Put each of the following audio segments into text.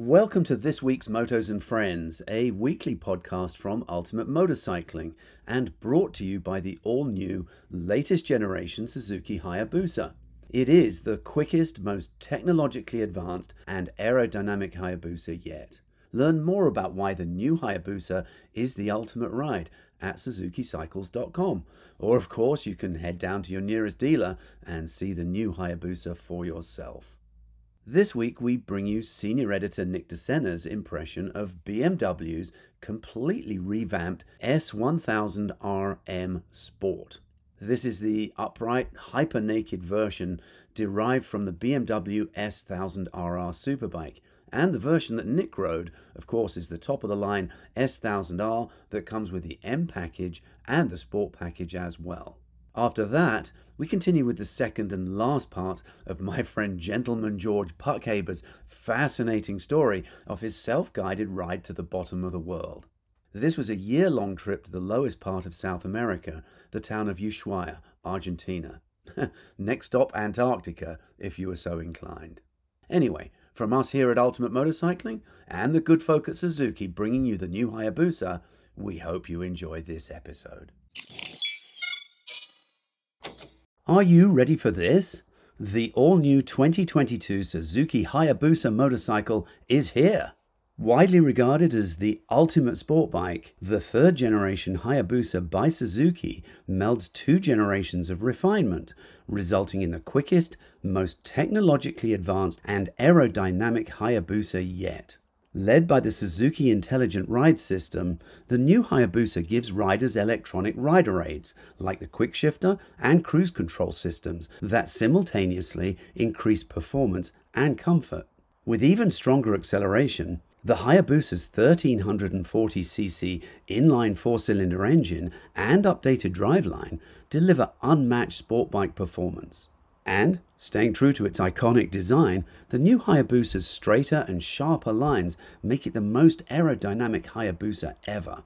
Welcome to this week's Motos and Friends, a weekly podcast from Ultimate Motorcycling and brought to you by the all new, latest generation Suzuki Hayabusa. It is the quickest, most technologically advanced, and aerodynamic Hayabusa yet. Learn more about why the new Hayabusa is the ultimate ride at suzukicycles.com. Or, of course, you can head down to your nearest dealer and see the new Hayabusa for yourself. This week, we bring you senior editor Nick DeSena's impression of BMW's completely revamped S1000RM Sport. This is the upright, hyper naked version derived from the BMW S1000RR Superbike. And the version that Nick rode, of course, is the top of the line S1000R that comes with the M package and the Sport package as well. After that, we continue with the second and last part of my friend Gentleman George Puckhaber's fascinating story of his self guided ride to the bottom of the world. This was a year long trip to the lowest part of South America, the town of Ushuaia, Argentina. Next stop, Antarctica, if you were so inclined. Anyway, from us here at Ultimate Motorcycling and the good folk at Suzuki bringing you the new Hayabusa, we hope you enjoy this episode. Are you ready for this? The all new 2022 Suzuki Hayabusa motorcycle is here. Widely regarded as the ultimate sport bike, the third generation Hayabusa by Suzuki melds two generations of refinement, resulting in the quickest, most technologically advanced, and aerodynamic Hayabusa yet. Led by the Suzuki Intelligent Ride System, the new Hayabusa gives riders electronic rider aids like the quick shifter and cruise control systems that simultaneously increase performance and comfort. With even stronger acceleration, the Hayabusa's 1340cc inline four cylinder engine and updated driveline deliver unmatched sport bike performance. And, staying true to its iconic design, the new Hayabusa's straighter and sharper lines make it the most aerodynamic Hayabusa ever.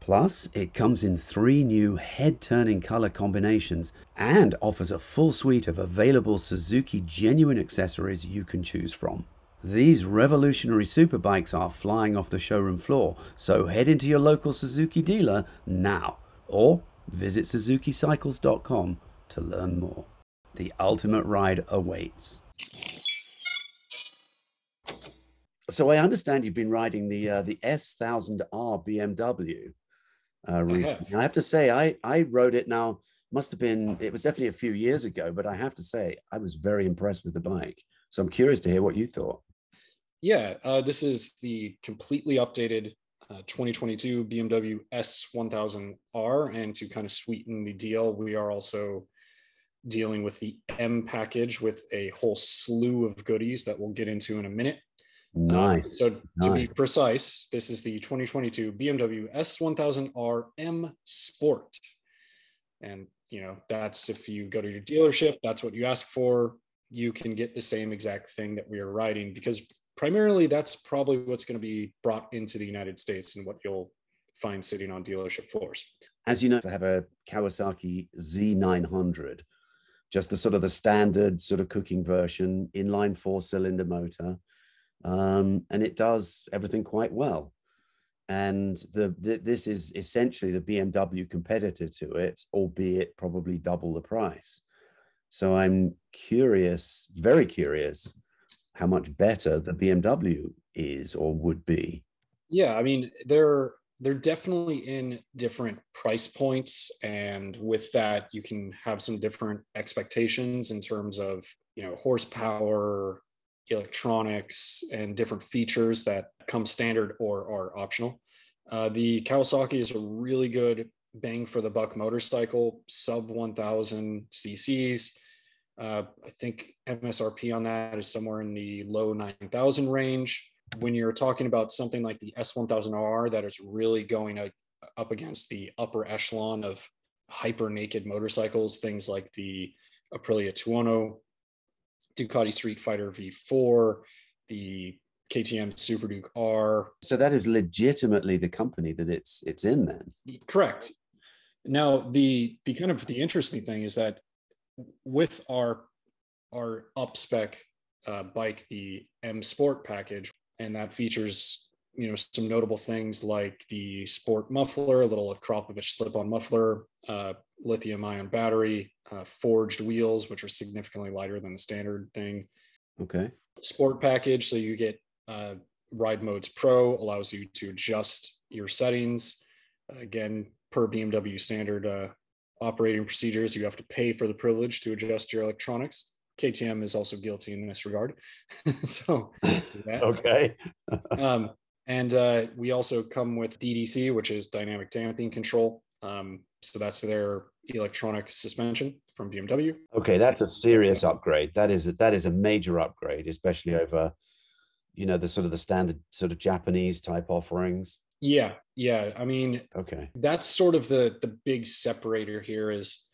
Plus, it comes in three new head turning color combinations and offers a full suite of available Suzuki genuine accessories you can choose from. These revolutionary superbikes are flying off the showroom floor, so head into your local Suzuki dealer now or visit suzukicycles.com to learn more. The ultimate ride awaits. So I understand you've been riding the uh, the S1000R BMW uh, recently. I have. I have to say, I I rode it now. Must have been it was definitely a few years ago, but I have to say I was very impressed with the bike. So I'm curious to hear what you thought. Yeah, uh, this is the completely updated uh, 2022 BMW S1000R, and to kind of sweeten the deal, we are also dealing with the M package with a whole slew of goodies that we'll get into in a minute. Nice. Um, so to be precise, this is the 2022 BMW S1000R M Sport. And you know, that's if you go to your dealership, that's what you ask for. You can get the same exact thing that we are riding because primarily that's probably what's going to be brought into the United States and what you'll find sitting on dealership floors. As you know, I have a Kawasaki Z900 just the sort of the standard sort of cooking version, inline four cylinder motor. Um, and it does everything quite well. And the, the, this is essentially the BMW competitor to it, albeit probably double the price. So I'm curious, very curious, how much better the BMW is or would be. Yeah, I mean, there they're definitely in different price points and with that you can have some different expectations in terms of you know horsepower electronics and different features that come standard or are optional. Uh, the kawasaki is a really good bang for the buck motorcycle sub 1000 cc's uh, i think msrp on that is somewhere in the low 9000 range when you're talking about something like the S1000R that is really going up against the upper echelon of hyper naked motorcycles, things like the Aprilia Tuono, Ducati Street Fighter V4, the KTM Super Duke R. So that is legitimately the company that it's it's in then. Correct. Now the the kind of the interesting thing is that with our our up spec uh, bike, the M Sport package, and that features you know some notable things like the sport muffler, a little Akrapovic slip-on muffler, uh, lithium-ion battery, uh, forged wheels, which are significantly lighter than the standard thing. Okay. Sport package, so you get uh, Ride Modes Pro, allows you to adjust your settings. Again, per BMW standard uh, operating procedures, you have to pay for the privilege to adjust your electronics. KTM is also guilty in this regard. so, okay. um, and uh, we also come with DDC, which is dynamic damping control. Um, so that's their electronic suspension from BMW. Okay, that's a serious upgrade. That is a, that is a major upgrade, especially over, you know, the sort of the standard sort of Japanese type offerings. Yeah, yeah. I mean, okay, that's sort of the the big separator here. Is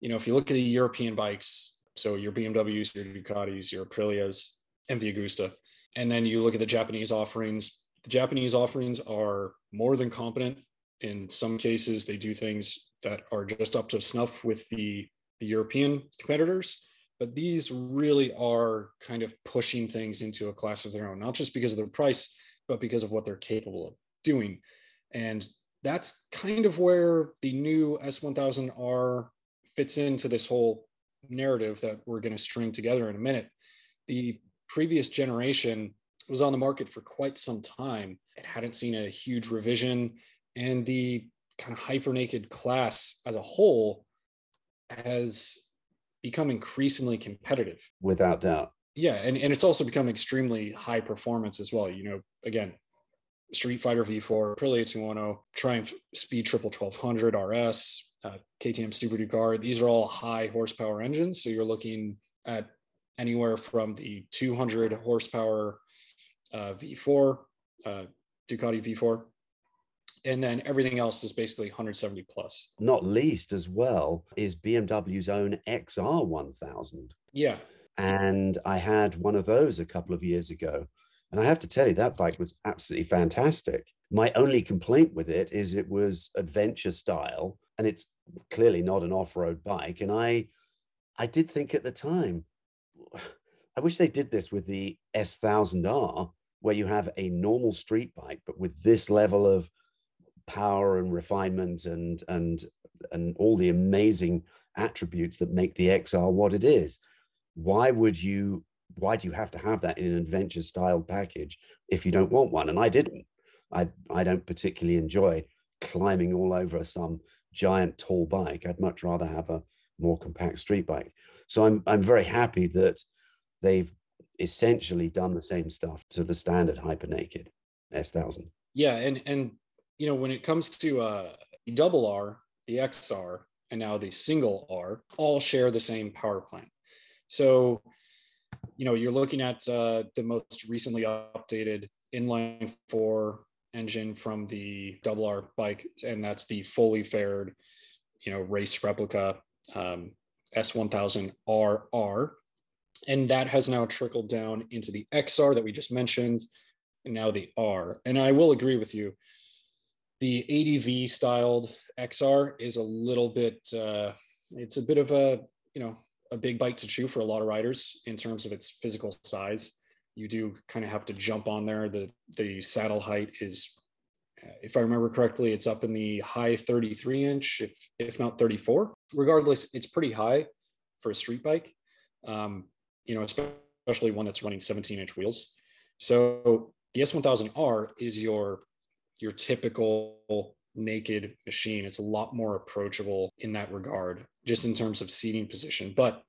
you know, if you look at the European bikes, so your BMWs, your Ducatis, your Aprilias, and the Agusta, and then you look at the Japanese offerings. The Japanese offerings are more than competent. In some cases, they do things that are just up to snuff with the, the European competitors. But these really are kind of pushing things into a class of their own, not just because of their price, but because of what they're capable of doing. And that's kind of where the new S1000R fits into this whole narrative that we're going to string together in a minute. The previous generation was on the market for quite some time. It hadn't seen a huge revision, and the kind of hyper naked class as a whole has become increasingly competitive. Without doubt. Yeah, and, and it's also become extremely high performance as well. You know, again, Street Fighter V4, Aprilia Tuono, Triumph Speed Triple 1200 RS, uh, KTM Super Duke R. These are all high horsepower engines. So you're looking at anywhere from the 200 horsepower uh, V4, uh, Ducati V4, and then everything else is basically 170 plus. Not least as well is BMW's own XR 1000. Yeah. And I had one of those a couple of years ago. And I have to tell you, that bike was absolutely fantastic. My only complaint with it is it was adventure style and it's clearly not an off-road bike. And I I did think at the time, I wish they did this with the S1000R, where you have a normal street bike, but with this level of power and refinement and and and all the amazing attributes that make the XR what it is. Why would you why do you have to have that in an adventure style package if you don't want one? And I didn't. I I don't particularly enjoy climbing all over some giant tall bike. I'd much rather have a more compact street bike. So I'm I'm very happy that they've essentially done the same stuff to the standard hyper naked S1000. Yeah, and and you know when it comes to uh, double R, the XR, and now the single R, all share the same power plant. So you know, you're looking at uh, the most recently updated inline four engine from the double R bike, and that's the fully fared, you know, race replica um, S1000RR. And that has now trickled down into the XR that we just mentioned, and now the R. And I will agree with you. The ADV styled XR is a little bit, uh, it's a bit of a, you know, a big bite to chew for a lot of riders in terms of its physical size. You do kind of have to jump on there. The the saddle height is, if I remember correctly, it's up in the high 33 inch, if if not 34. Regardless, it's pretty high for a street bike. Um, you know, especially one that's running 17 inch wheels. So the S1000R is your your typical naked machine. It's a lot more approachable in that regard, just in terms of seating position. But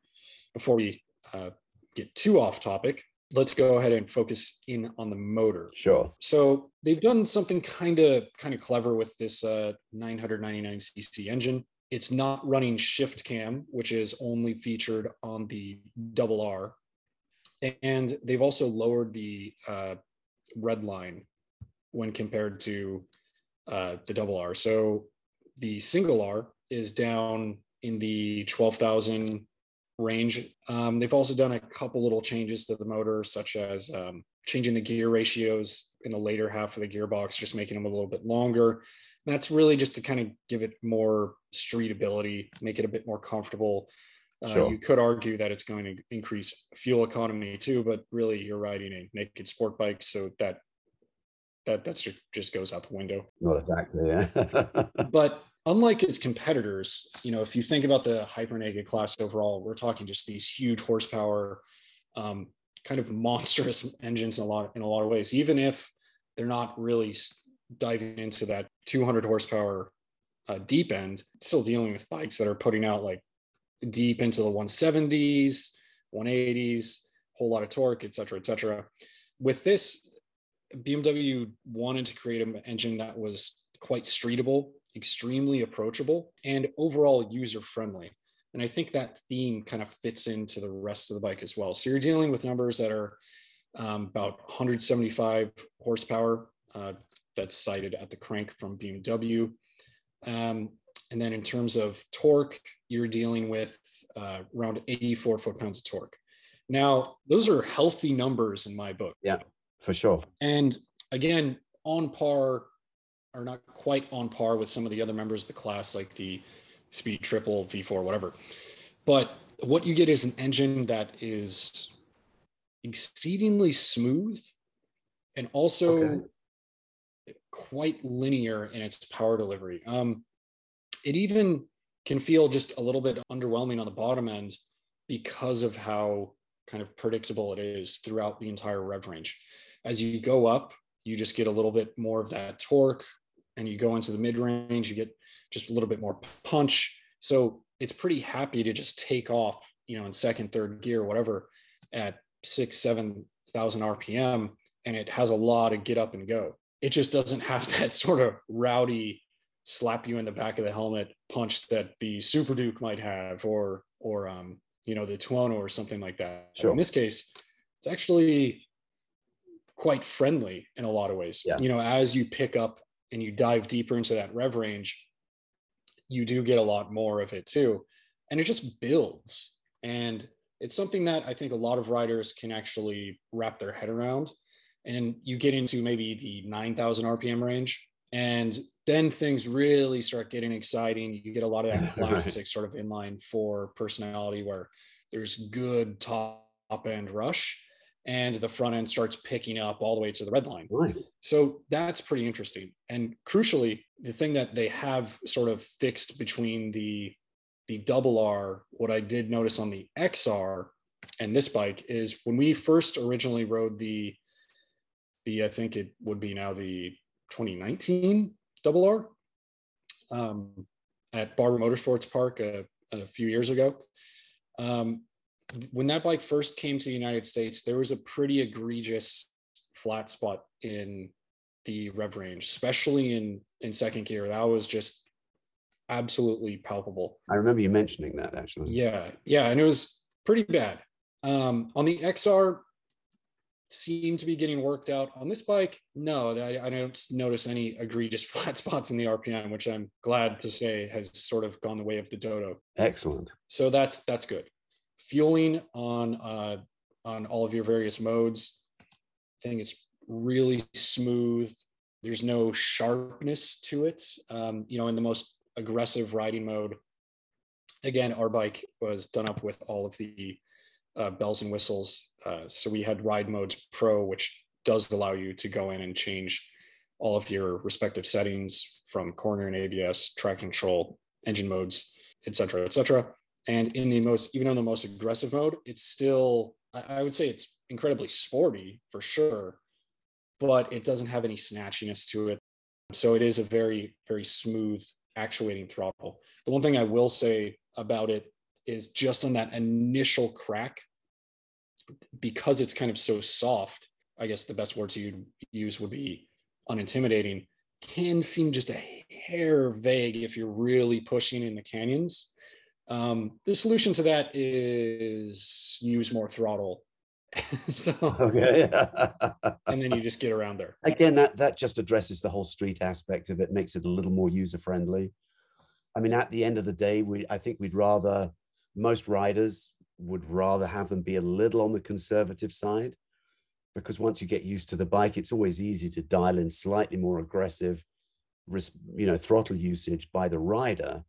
before we uh, get too off topic, let's go ahead and focus in on the motor. Sure. So they've done something kind of kind of clever with this uh, 999cc engine. It's not running shift cam, which is only featured on the double R, and they've also lowered the uh, red line when compared to uh, the double R. So the single R is down in the 12,000 range. Um, they've also done a couple little changes to the motor, such as um, changing the gear ratios in the later half of the gearbox, just making them a little bit longer. And that's really just to kind of give it more street ability, make it a bit more comfortable. Uh, Sure. You could argue that it's going to increase fuel economy too, but really you're riding a naked sport bike, so that that that's ju- just goes out the window. Not exactly. Yeah. But unlike its competitors, you know, if you think about the hyper naked class overall, we're talking just these huge horsepower, um, kind of monstrous engines in a lot in a lot of ways. Even if they're not really diving into that 200 horsepower uh, deep end, still dealing with bikes that are putting out like deep into the 170s, 180s, whole lot of torque, et cetera, et cetera. With this, BMW wanted to create an engine that was quite streetable, extremely approachable, and overall user friendly. And I think that theme kind of fits into the rest of the bike as well. So you're dealing with numbers that are um, about 175 horsepower. Uh, that's cited at the crank from BMW. Um, and then in terms of torque, you're dealing with uh, around 84 foot pounds of torque. Now, those are healthy numbers in my book. For sure. And again, on par or not quite on par with some of the other members of the class, like the Speed Triple, V4, whatever. But what you get is an engine that is exceedingly smooth and also Okay. quite linear in its power delivery. Um, it even can feel just a little bit underwhelming on the bottom end because of how kind of predictable it is throughout the entire rev range. As you go up, you just get a little bit more of that torque, and you go into the mid range, you get just a little bit more punch. So it's pretty happy to just take off, you know, in second, third gear, whatever, at six, seven thousand RPM, and it has a lot of get up and go. It just doesn't have that sort of rowdy slap you in the back of the helmet punch that the Super Duke might have, or or um, you know, the Tuono or something like that. Sure. In this case, it's actually quite friendly in a lot of ways. Yeah. You know, as you pick up and you dive deeper into that rev range, you do get a lot more of it too. And it just builds. And it's something that I think a lot of riders can actually wrap their head around. And you get into maybe the 9,000 RPM range. And then things really start getting exciting. You get a lot of that Right. classic sort of inline four personality where there's good top end rush and the front end starts picking up all the way to the red line. Nice. So that's pretty interesting. And crucially, the thing that they have sort of fixed between the the double R, what I did notice on the XR and this bike is when we first originally rode the the I think it would be now the 2019 double R um, at Barber Motorsports Park a, a few years ago. Um, when that bike first came to the United States, there was a pretty egregious flat spot in the rev range, especially in in second gear. That was just absolutely palpable. I remember you mentioning that actually. Yeah, yeah, and it was pretty bad. Um, on the XR, seemed to be getting worked out. On this bike, no, I, I don't notice any egregious flat spots in the RPM, which I'm glad to say has sort of gone the way of the Dodo. Excellent. So that's that's good. Fueling on uh, on all of your various modes, I think it's really smooth. There's no sharpness to it. Um, you know, in the most aggressive riding mode, again, our bike was done up with all of the uh, bells and whistles. Uh, so we had Ride Modes Pro, which does allow you to go in and change all of your respective settings from corner and ABS, track control, engine modes, et cetera, et cetera. And in the most, even on the most aggressive mode, it's still, I I would say it's incredibly sporty for sure, but it doesn't have any snatchiness to it. So it is a very, very smooth actuating throttle. The one thing I will say about it is just on that initial crack, because it's kind of so soft, I guess the best words you'd use would be unintimidating, can seem just a hair vague if you're really pushing in the canyons. Um, the solution to that is use more throttle. so, Okay. and then you just get around there. Again, that that just addresses the whole street aspect of it, makes it a little more user friendly. I mean, at the end of the day, we I think we'd rather most riders would rather have them be a little on the conservative side because once you get used to the bike, it's always easy to dial in slightly more aggressive, you know, throttle usage by the rider.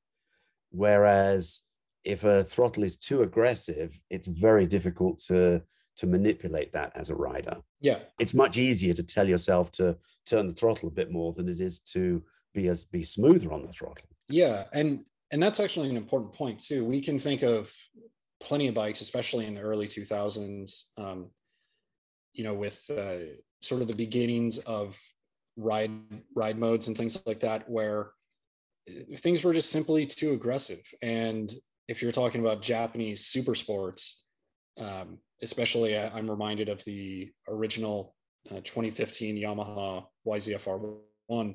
Whereas if a throttle is too aggressive, it's very difficult to to manipulate that as a rider. Yeah. It's much easier to tell yourself to turn the throttle a bit more than it is to be as be smoother on the throttle. Yeah, and and that's actually an important point too. We can think of plenty of bikes, especially in the early 2000s, um, you know, with uh, sort of the beginnings of ride ride modes and things like that, where things were just simply too aggressive. And if you're talking about Japanese super sports, um, especially I'm reminded of the original uh, 2015 Yamaha YZF R1.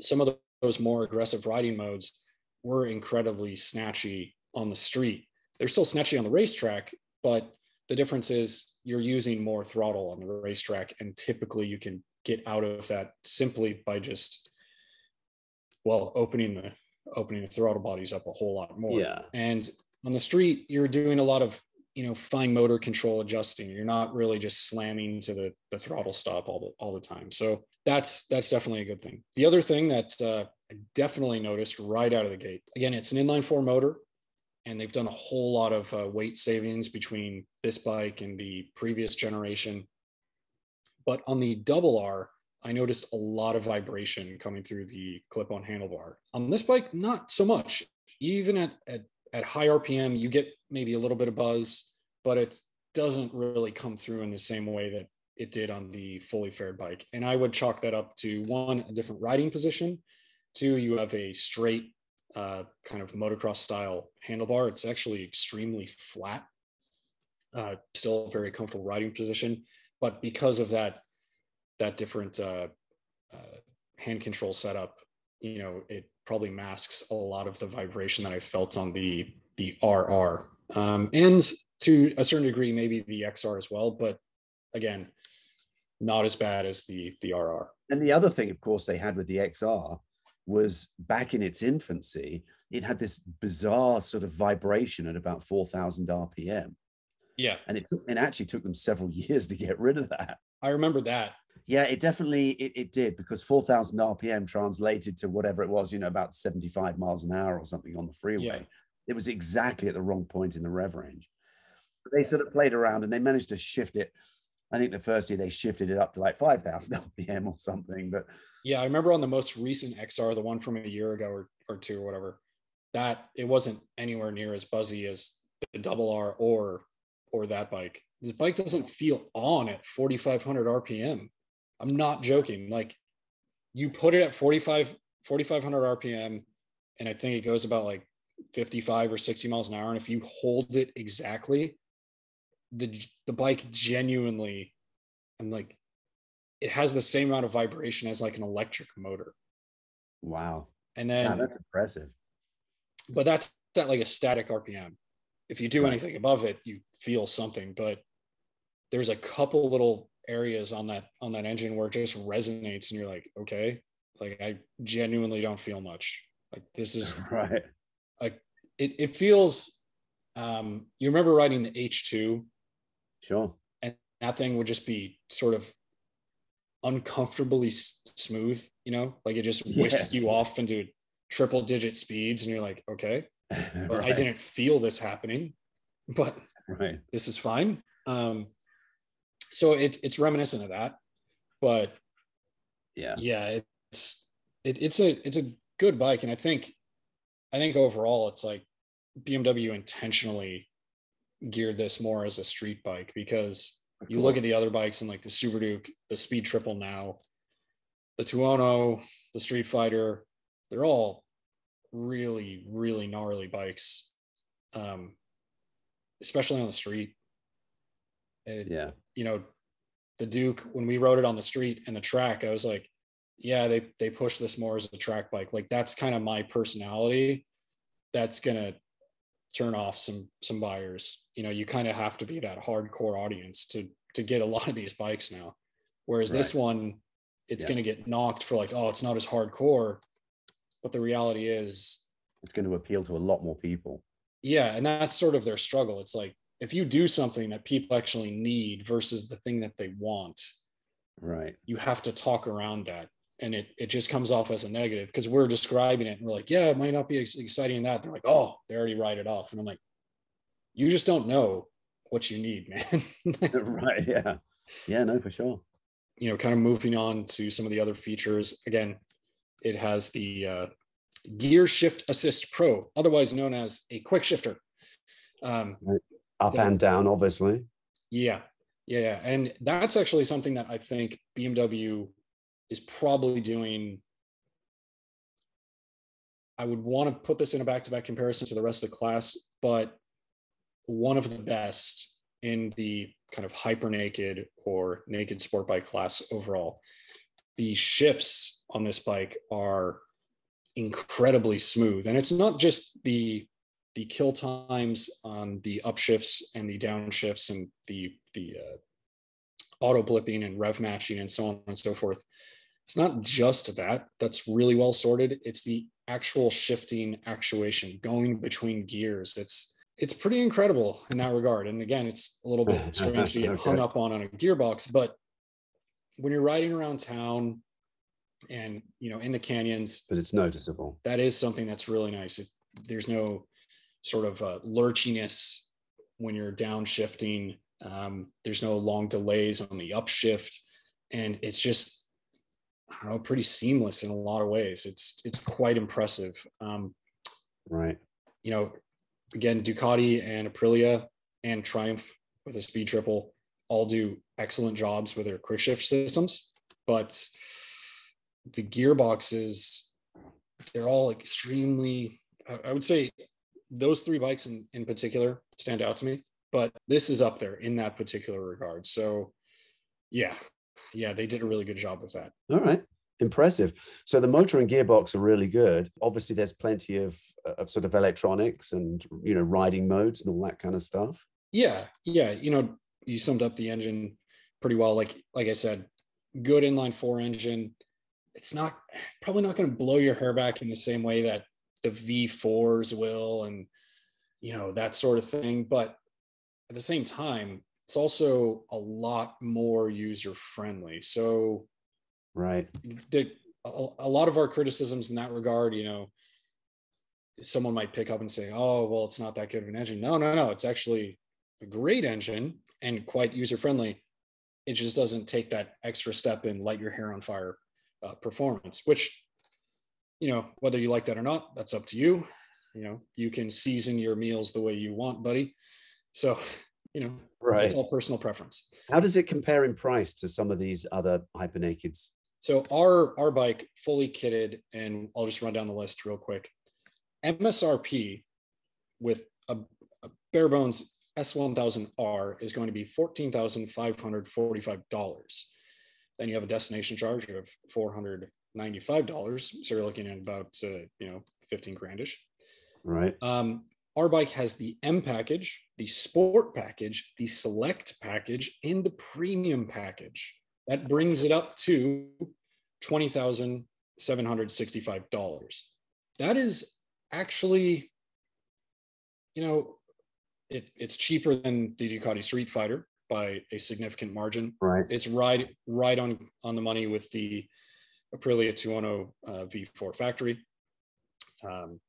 Some of those more aggressive riding modes were incredibly snatchy on the street. They're still snatchy on the racetrack, but the difference is you're using more throttle on the racetrack, and typically you can get out of that simply by just well opening the opening the throttle bodies up a whole lot more. Yeah. And on the street, you're doing a lot of you know fine motor control adjusting you're not really just slamming to the, the throttle stop all the all the time so that's that's definitely a good thing the other thing that uh, i definitely noticed right out of the gate again it's an inline four motor and they've done a whole lot of uh, weight savings between this bike and the previous generation but on the double r i noticed a lot of vibration coming through the clip-on handlebar on this bike not so much even at, at at high RPM, you get maybe a little bit of buzz, but it doesn't really come through in the same way that it did on the fully fared bike. And I would chalk that up to one, a different riding position. Two, you have a straight uh, kind of motocross style handlebar. It's actually extremely flat, uh, still a very comfortable riding position. But because of that, that different uh, uh hand control setup, you know, it probably masks a lot of the vibration that I felt on the the RR, um, and to a certain degree, maybe the XR as well. But again, not as bad as the the RR. And the other thing, of course, they had with the XR was back in its infancy, it had this bizarre sort of vibration at about 4,000 RPM. Yeah. And it, it actually took them several years to get rid of that. I remember that. Yeah, it definitely it, it did because 4,000 RPM translated to whatever it was, you know, about 75 miles an hour or something on the freeway. Yeah. It was exactly at the wrong point in the rev range. But they sort of played around and they managed to shift it. I think the first year they shifted it up to like 5,000 RPM or something. But yeah, I remember on the most recent XR, the one from a year ago or, or two or whatever, that it wasn't anywhere near as buzzy as the double R or or that bike. This bike doesn't feel on at 4,500 RPM. I'm not joking. Like you put it at 45, 4,500 RPM, and I think it goes about like 55 or 60 miles an hour. And if you hold it exactly, the the bike genuinely, I'm like, it has the same amount of vibration as like an electric motor. Wow. And then wow, that's impressive. But that's at like a static RPM. If you do anything above it, you feel something. But there's a couple little areas on that on that engine where it just resonates and you're like okay like i genuinely don't feel much. Like this is right. like it, it feels um you remember riding the h2 sure. And that thing would just be sort of uncomfortably s- smooth you know? Like it just whisked yeah. you off into triple digit speeds and you're like okay. Right. i didn't feel this happening but right. this is fine. Um so it, it's reminiscent of that but yeah. yeah it's it, it's a it's a good bike. And i think i think overall it's like bmw intentionally geared this more as a street bike because you look at the other bikes and like the super duke the speed triple now the tuono the street fighter they're all really really gnarly bikes um especially on the street. It, yeah you know, the Duke, when we rode it on the street and the track, I was like, yeah, they they push this more as a track bike. Like that's kind of my personality. That's gonna turn off some some buyers. You know, you kind of have to be that hardcore audience to to get a lot of these bikes now. Whereas right. this one, it's yeah. gonna get knocked for like, oh, it's not as hardcore. But the reality is it's going to appeal to a lot more people. Yeah, and that's sort of their struggle. It's like if you do something that people actually need versus the thing that they want right you have to talk around that and it it just comes off as a negative because we're describing it and we're like, yeah, it might not be as exciting in that. They're like, oh, they already write it off, and I'm like, you just don't know what you need, man. right? Yeah, yeah, no, for sure. You know, kind of moving on to some of the other features. Again, it has the uh, Gear Shift Assist Pro, otherwise known as a quick shifter. Um, right. Up and down, obviously. Yeah, yeah, and that's actually something that I think BMW is probably doing. I would want to put this in a back-to-back comparison to the rest of the class, but one of the best in the kind of hyper naked or naked sport bike class overall. The shifts on this bike are incredibly smooth, and it's not just the the kill times on the upshifts and the downshifts and the the uh, auto blipping and rev matching and so on and so forth. It's not just that that's really well sorted. It's the actual shifting actuation going between gears. It's it's pretty incredible in that regard. And again, it's a little bit strange to get okay. hung up on on a gearbox, but when you're riding around town and you know in the canyons, but it's noticeable. That is something that's really nice. It, there's no sort of uh, lurchiness when you're downshifting. Um, there's no long delays on the upshift, and it's just I don't know, pretty seamless in a lot of ways. It's it's quite impressive. Um, right. You know, again, Ducati and Aprilia and Triumph with a speed triple all do excellent jobs with their quick shift systems, but the gearboxes they're all extremely. I would say those three bikes in, in particular stand out to me, but this is up there in that particular regard. So, yeah, yeah, they did a really good job with that. All right. Impressive. So the motor and gearbox are really good. Obviously, there's plenty of, of sort of electronics and you know riding modes and all that kind of stuff. Yeah, yeah. You know, you summed up the engine pretty well. Like like I said, good inline four engine. It's not probably not going to blow your hair back in the same way that the V4s will and you know that sort of thing. But at the same time it's also a lot more user friendly so right. there, a, a lot of our criticisms in that regard you know someone might pick up and say oh well it's not that good of an engine. No no no it's actually a great engine and quite user friendly it just doesn't take that extra step in light your hair on fire uh, performance which you know, whether you like that or not, that's up to you. You know, you can season your meals the way you want, buddy. So, you know, right. it's all personal preference. How does it compare in price to some of these other hypernakeds? So our our bike fully kitted, and I'll just run down the list real quick. MSRP with a, a bare bones S1000R is going to be $14,545. Then you have a destination charge of 400 $95. So you're looking at about, uh, you know, 15 grandish. Right. Um, our bike has the M package, the sport package, the select package, and the premium package. That brings it up to $20,765. That is actually, you know, it, it's cheaper than the Ducati Street Fighter by a significant margin. Right. It's right right on on the money with the Aprilia Tuono uh, V4 factory. Um,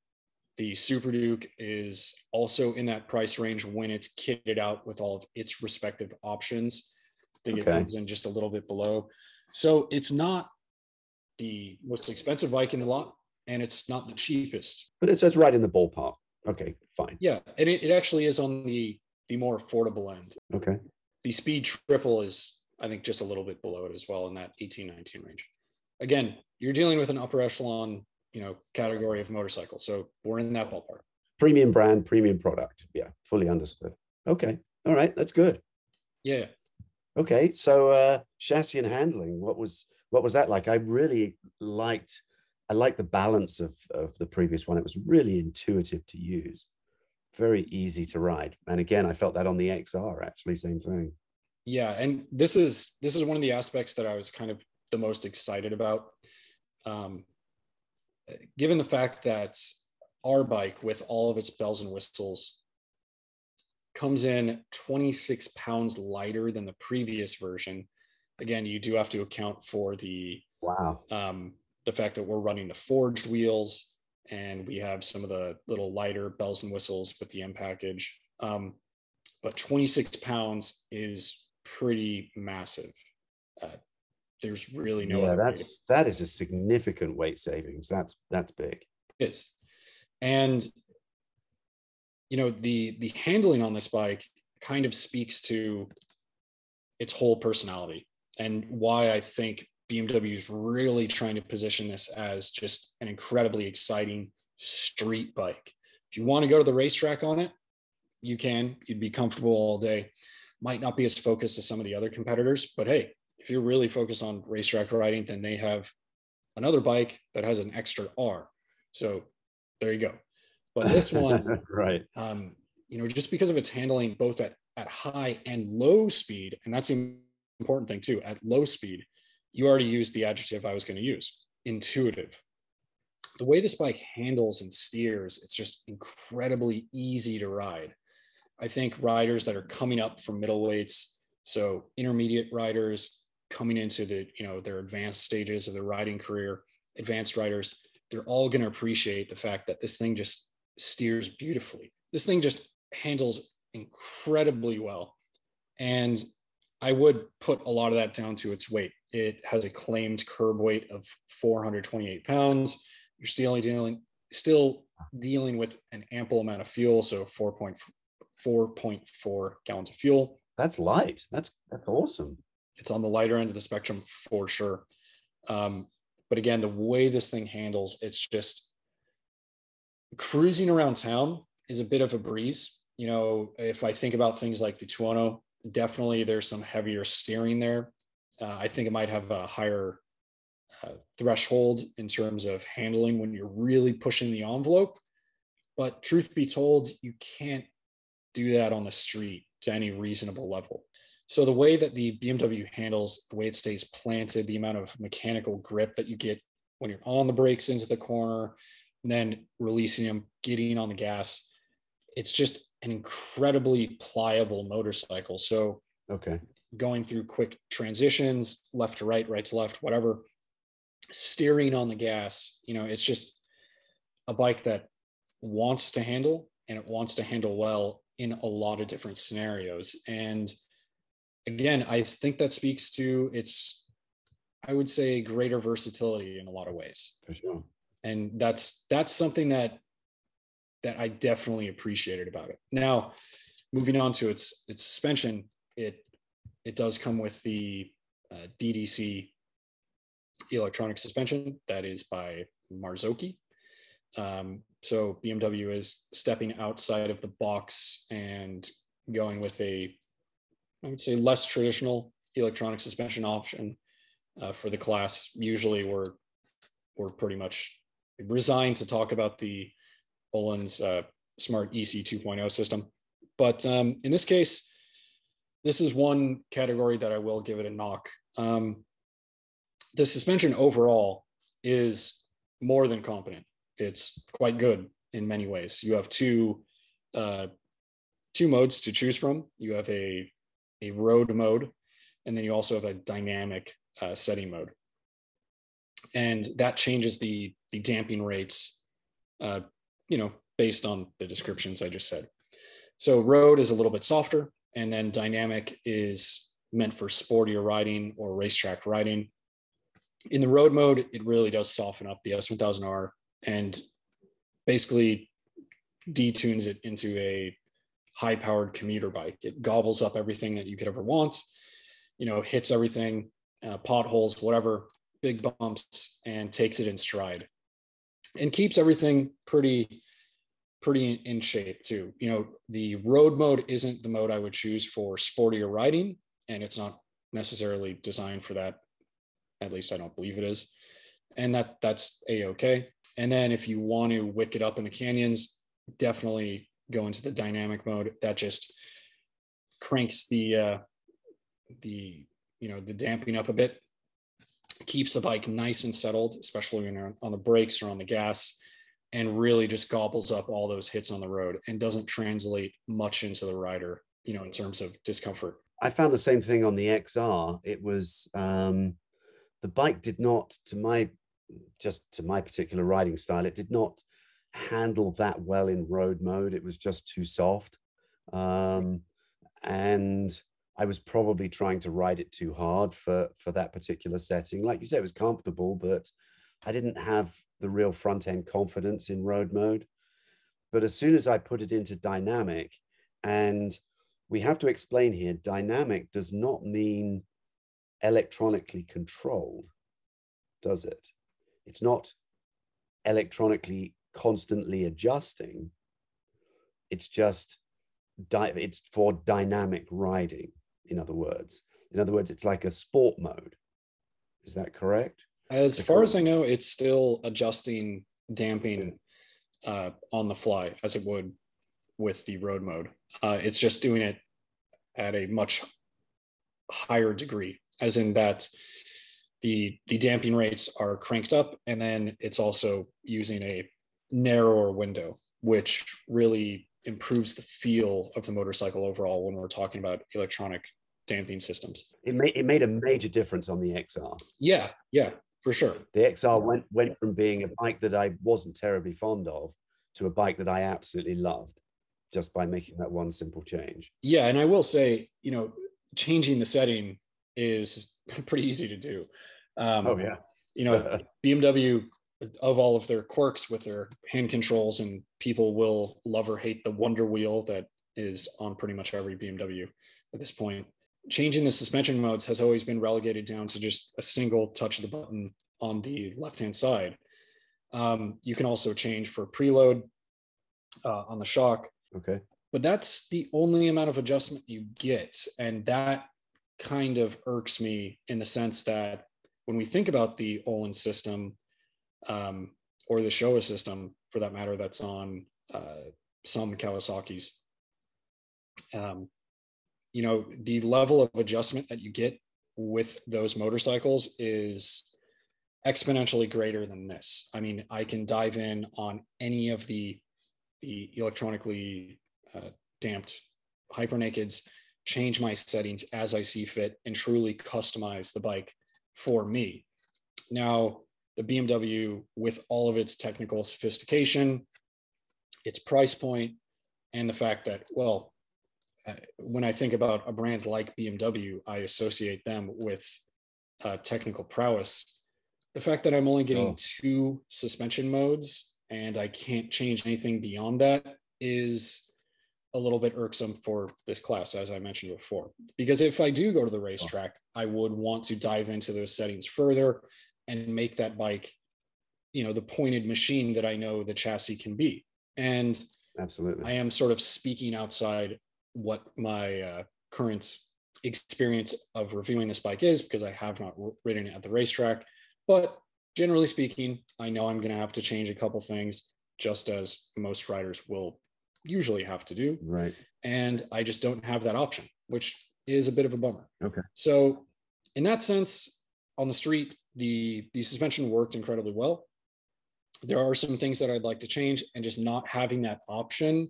the Super Duke is also in that price range when it's kitted out with all of its respective options. I think okay. it comes in just a little bit below. So it's not the most expensive bike in the lot, and it's not the cheapest. But it's, says right in the ballpark. Okay, fine. Yeah, and it, it actually is on the the more affordable end. Okay. The Speed Triple is, I think, just a little bit below it as well in that 18, 19 range again, you're dealing with an upper echelon, you know, category of motorcycle. So we're in that ballpark. Premium brand, premium product. Yeah, fully understood. Okay. All right. That's good. Yeah. Okay. So uh chassis and handling, what was what was that like? I really liked I liked the balance of, of the previous one. It was really intuitive to use, very easy to ride. And again, I felt that on the XR actually, same thing. Yeah, and this is this is one of the aspects that I was kind of the most excited about. Um, given the fact that our bike, with all of its bells and whistles, comes in 26 pounds lighter than the previous version, again, you do have to account for the wow um, the fact that we're running the forged wheels and we have some of the little lighter bells and whistles with the M package. Um, but 26 pounds is pretty massive. Uh, there's really no. Yeah, that's that is a significant weight savings. That's that's big. It is, and you know the the handling on this bike kind of speaks to its whole personality and why I think BMW is really trying to position this as just an incredibly exciting street bike. If you want to go to the racetrack on it, you can. You'd be comfortable all day. Might not be as focused as some of the other competitors, but hey, if you're really focused on racetrack riding, then they have another bike that has an extra R. So there you go. But this one, right? Um, you know, just because of its handling both at at high and low speed, and that's the important thing too. At low speed, you already used the adjective I was going to use, intuitive. The way this bike handles and steers, it's just incredibly easy to ride. I think riders that are coming up from middleweights, so intermediate riders coming into the, you know, their advanced stages of their riding career, advanced riders, they're all going to appreciate the fact that this thing just steers beautifully. This thing just handles incredibly well. And I would put a lot of that down to its weight. It has a claimed curb weight of 428 pounds. You're still dealing still dealing with an ample amount of fuel, so 4.4 gallons of fuel. That's light. That's that's awesome. It's on the lighter end of the spectrum for sure. Um, but again, the way this thing handles, it's just cruising around town is a bit of a breeze. You know, if I think about things like the Tuono, definitely there's some heavier steering there. Uh, I think it might have a higher uh, threshold in terms of handling when you're really pushing the envelope. But truth be told, you can't do that on the street to any reasonable level. So the way that the BMW handles, the way it stays planted, the amount of mechanical grip that you get when you're on the brakes into the corner, and then releasing them, getting on the gas, it's just an incredibly pliable motorcycle. So okay, going through quick transitions, left to right, right to left, whatever, steering on the gas, you know, it's just a bike that wants to handle and it wants to handle well in a lot of different scenarios. And again, I think that speaks to its, I would say, greater versatility in a lot of ways. For sure. And that's that's something that that I definitely appreciated about it. Now, moving on to its its suspension, it it does come with the uh, DDC electronic suspension that is by Marzocchi. Um, so BMW is stepping outside of the box and going with a, I would say, less traditional electronic suspension option uh, for the class. Usually, we're we're pretty much resigned to talk about the Öhlins uh, Smart EC 2.0 system. But um, in this case, this is one category that I will give it a knock. Um, the suspension overall is more than competent. It's quite good in many ways. You have two uh, two modes to choose from. You have a a road mode, and then you also have a dynamic uh, setting mode, and that changes the the damping rates uh, you know, based on the descriptions I just said. So road is a little bit softer, and then dynamic is meant for sportier riding or racetrack riding. In the road mode, it really does soften up the S1000R and basically detunes it into a high powered commuter bike. It gobbles up everything that you could ever want, you know, hits everything, uh, potholes, whatever, big bumps, and takes it in stride and keeps everything pretty pretty in shape too. You know, the road mode isn't the mode I would choose for sportier riding, and it's not necessarily designed for that. At least I don't believe it is, and that that's a okay. And then if you want to wick it up in the canyons, definitely go into the dynamic mode. That just cranks the uh, the you know the damping up a bit keeps the bike nice and settled, especially when you're on the brakes or on the gas, and really just gobbles up all those hits on the road and doesn't translate much into the rider, you know, in terms of discomfort. I found the same thing on the XR. It was um, the bike did not, to my just to my particular riding style, it did not handle that well in road mode. It was just too soft, um, and I was probably trying to ride it too hard for for that particular setting. Like you said, it was comfortable, but I didn't have the real front end confidence in road mode. But as soon as I put it into dynamic, and we have to explain here, dynamic does not mean electronically controlled, does it? It's not electronically constantly adjusting. It's just it's for dynamic riding. In other words, in other words, it's like a sport mode. Is that correct? As far as I know, it's still adjusting damping uh, on the fly as it would with the road mode. Uh, it's just doing it at a much higher degree, as in that the the damping rates are cranked up, and then it's also using a narrower window, which really improves the feel of the motorcycle overall when we're talking about electronic damping systems. It made it made a major difference on the XR. Yeah, yeah, for sure. The XR went went from being a bike that I wasn't terribly fond of to a bike that I absolutely loved just by making that one simple change. Yeah, and I will say, you know, changing the setting is pretty easy to do. Um, oh yeah. You know, BMW of all of their quirks with their hand controls, and people will love or hate the Wonder Wheel that is on pretty much every BMW at this point. Changing the suspension modes has always been relegated down to just a single touch of the button on the left hand side. Um, you can also change for preload uh, on the shock. Okay. But that's the only amount of adjustment you get. And that kind of irks me in the sense that when we think about the Öhlins system um, or the Showa system, for that matter, that's on uh, some Kawasaki's, um, you know, the level of adjustment that you get with those motorcycles is exponentially greater than this. I mean, I can dive in on any of the the electronically uh, damped hypernakeds, change my settings as I see fit, and truly customize the bike for me. Now, the BMW, with all of its technical sophistication, its price point, and the fact that, well, uh, when I think about a brand like BMW, I associate them with uh, technical prowess. The fact that I'm only getting oh. two suspension modes and I can't change anything beyond that is a little bit irksome for this class, as I mentioned before. Because if I do go to the racetrack, I would want to dive into those settings further and make that bike, you know, the pointed machine that I know the chassis can be. And absolutely, I am sort of speaking outside what my uh, current experience of reviewing this bike is because I have not ridden it at the racetrack. But generally speaking, I know I'm going to have to change a couple things, just as most riders will usually have to do. Right. And I just don't have that option, which is a bit of a bummer. Okay. So, in that sense, on the street, the the suspension worked incredibly well. There are some things that I'd like to change, and just not having that option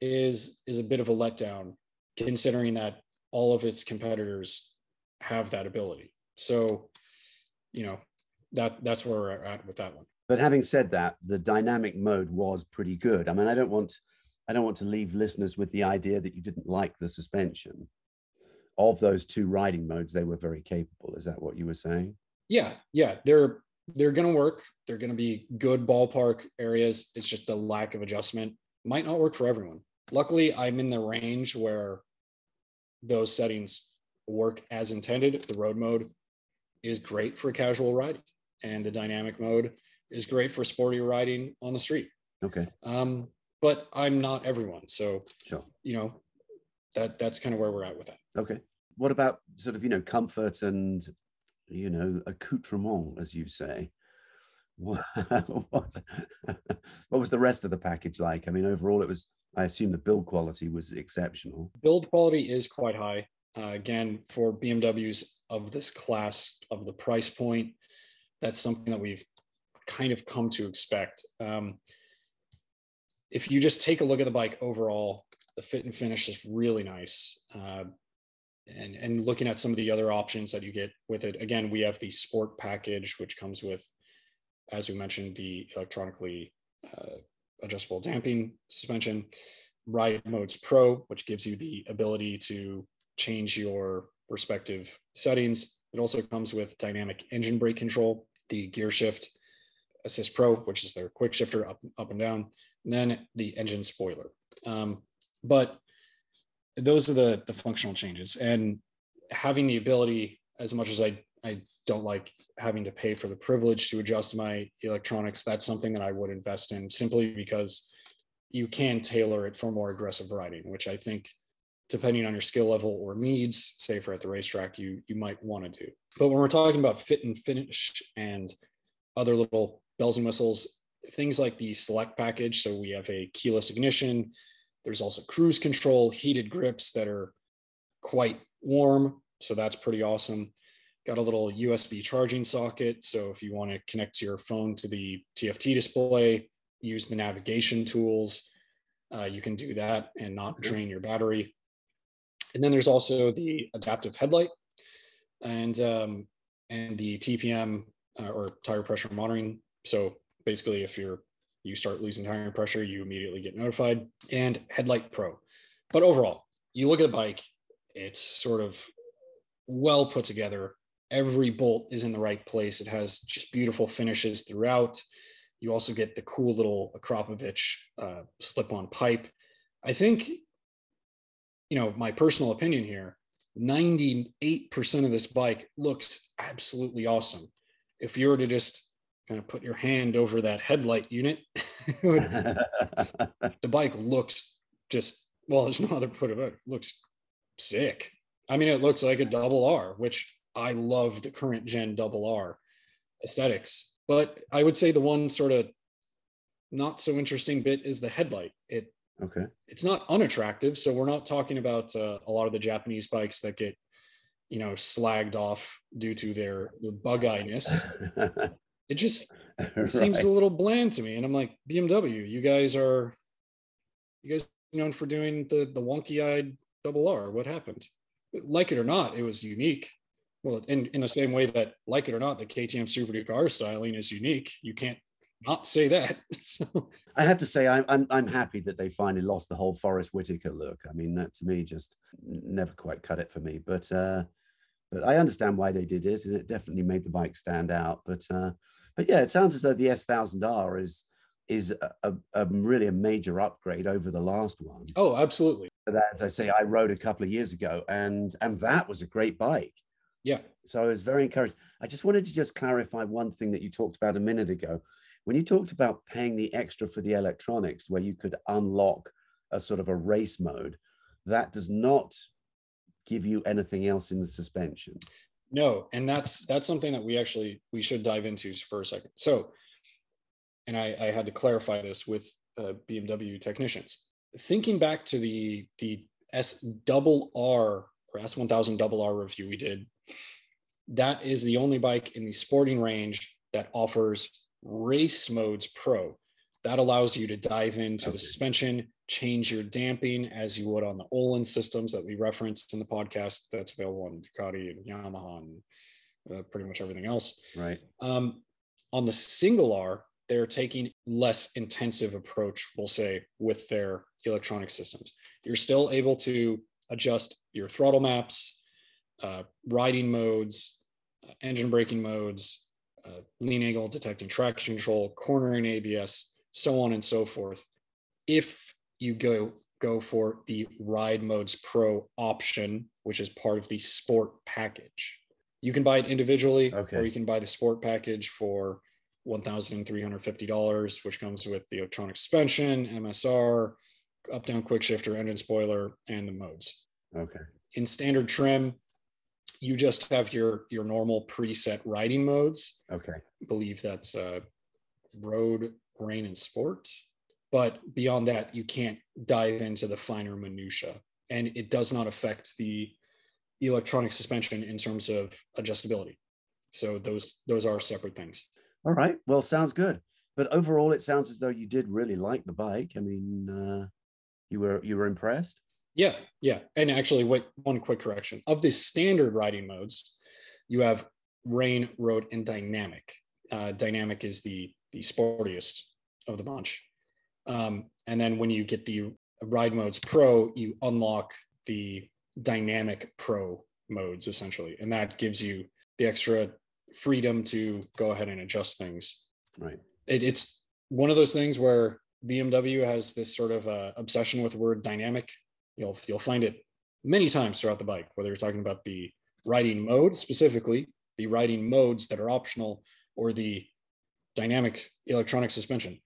is is a bit of a letdown, considering that all of its competitors have that ability. So, you know, that that's where we're at with that one. But having said that, the dynamic mode was pretty good. I mean, I don't want I don't want to leave listeners with the idea that you didn't like the suspension. Of those two riding modes, they were very capable. Is that what you were saying? Yeah, yeah, they're they're going to work. They're going to be good ballpark areas. It's just the lack of adjustment might not work for everyone. Luckily, I'm in the range where those settings work as intended. The road mode is great for casual riding and the dynamic mode is great for sporty riding on the street. Okay. Um, but I'm not everyone, so sure. you know that that's kind of where we're at with that. Okay. What about sort of you know comfort and you know accoutrement, as you say? What, was the rest of the package like? I mean, overall, it was. I assume the build quality was exceptional. Build quality is quite high. Uh, again, for BMWs of this class, of the price point, that's something that we've kind of come to expect. Um, if you just take a look at the bike overall, the fit and finish is really nice. Uh, and and looking at some of the other options that you get with it. Again we have the sport package which comes with as we mentioned the electronically uh, adjustable damping suspension ride modes pro which gives you the ability to change your respective settings. It also comes with dynamic engine brake control the gear shift assist pro which is their quick shifter up up and down and then the engine spoiler. Um, but those are the the functional changes. And having the ability as much as i i don't like having to pay for the privilege to adjust my electronics that's something that i would invest in simply because you can tailor it for more aggressive riding which i think depending on your skill level or needs say for at the racetrack you you might want to do. But when we're talking about fit and finish and other little bells and whistles things like the select package so we have a keyless ignition there's also cruise control, heated grips that are quite warm. So that's pretty awesome. Got a little USB charging socket. So if you want to connect your phone to the TFT display, use the navigation tools, uh, you can do that and not drain your battery. And then there's also the adaptive headlight and um, and the TPM uh, or tire pressure monitoring. So basically, if you're you start losing tire pressure, you immediately get notified, and Headlight Pro. But overall, you look at the bike, it's sort of well put together. Every bolt is in the right place. It has just beautiful finishes throughout. You also get the cool little Akrapovic uh, slip on pipe. I think, you know, my personal opinion here 98% of this bike looks absolutely awesome. If you were to just kind of put your hand over that headlight unit, the bike looks just well. There's no other put it. It looks sick. I mean, it looks like a double R, which I love the current gen double R aesthetics. But I would say the one sort of not so interesting bit is the headlight. It okay. It's not unattractive. So we're not talking about uh, a lot of the Japanese bikes that get you know slagged off due to their, their bug eyiness it just right. seems a little bland to me. And I'm like, BMW, you guys are you guys known for doing the the wonky eyed double R. What happened? Like it or not, it was unique. Well, in, in the same way that, like it or not, the KTM Super Duke R styling is unique. You can't not say that. so. I have to say, I'm, I'm I'm happy that they finally lost the whole Forest Whitaker look. I mean, that to me just never quite cut it for me. But uh, but I understand why they did it, and it definitely made the bike stand out. But uh, but yeah, it sounds as though the S1000R is is a, a, a, really a major upgrade over the last one. Oh, absolutely. But as I say, I rode a couple of years ago, and and that was a great bike. Yeah. So I was very encouraged. I just wanted to just clarify one thing that you talked about a minute ago. When you talked about paying the extra for the electronics, where you could unlock a sort of a race mode, that does not give you anything else in the suspension? No and that's that's something that we actually we should dive into for a second. So and i i had to clarify this with uh, bmw technicians. Thinking back to the the s double r or s1000 double r review we did that is the only bike in the sporting range that offers race modes pro. That allows you to dive into okay. the suspension change your damping as you would on the Öhlins systems that we referenced in the podcast. That's available on Ducati and Yamaha and uh, pretty much everything else. Right. Um, on the single R, they're taking less intensive approach, we'll say, with their electronic systems. You're still able to adjust your throttle maps, uh, riding modes, uh, engine braking modes, uh, lean angle detecting traction control, cornering ABS, so on and so forth. If you go go for the Ride Modes Pro option, which is part of the Sport package. You can buy it individually, okay. or you can buy the Sport package for one thousand three hundred fifty dollars, which comes with the electronic suspension, MSR, up down quick shifter, engine spoiler, and the modes. Okay. In standard trim, you just have your your normal preset riding modes. Okay. I believe that's uh, road, rain, and sport. But beyond that, you can't dive into the finer minutia, and it does not affect the electronic suspension in terms of adjustability. So those those are separate things. All right. Well, sounds good. But overall, it sounds as though you did really like the bike. I mean, uh, you were you were impressed. Yeah, yeah. And actually, wait, one quick correction. Of the standard riding modes, you have rain, road, and dynamic. Uh, dynamic is the the sportiest of the bunch. Um, and then when you get the ride modes pro, you unlock the dynamic pro modes essentially, and that gives you the extra freedom to go ahead and adjust things. Right. It, it's one of those things where BMW has this sort of uh, obsession with the word dynamic. You'll you'll find it many times throughout the bike, whether you're talking about the riding mode specifically, the riding modes that are optional, or the dynamic electronic suspension.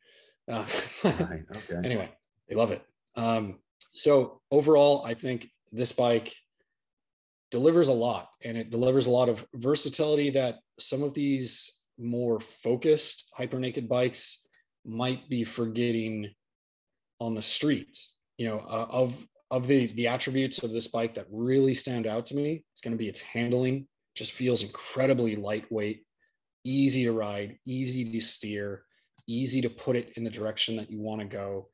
Uh, Right. Okay. anyway, they love it. Um, so overall, I think this bike delivers a lot, and it delivers a lot of versatility that some of these more focused hyper naked bikes might be forgetting on the street. You know, uh, of of the the attributes of this bike that really stand out to me, it's going to be its handling. Just feels incredibly lightweight, easy to ride, easy to steer, easy to put it in the direction that you want to go.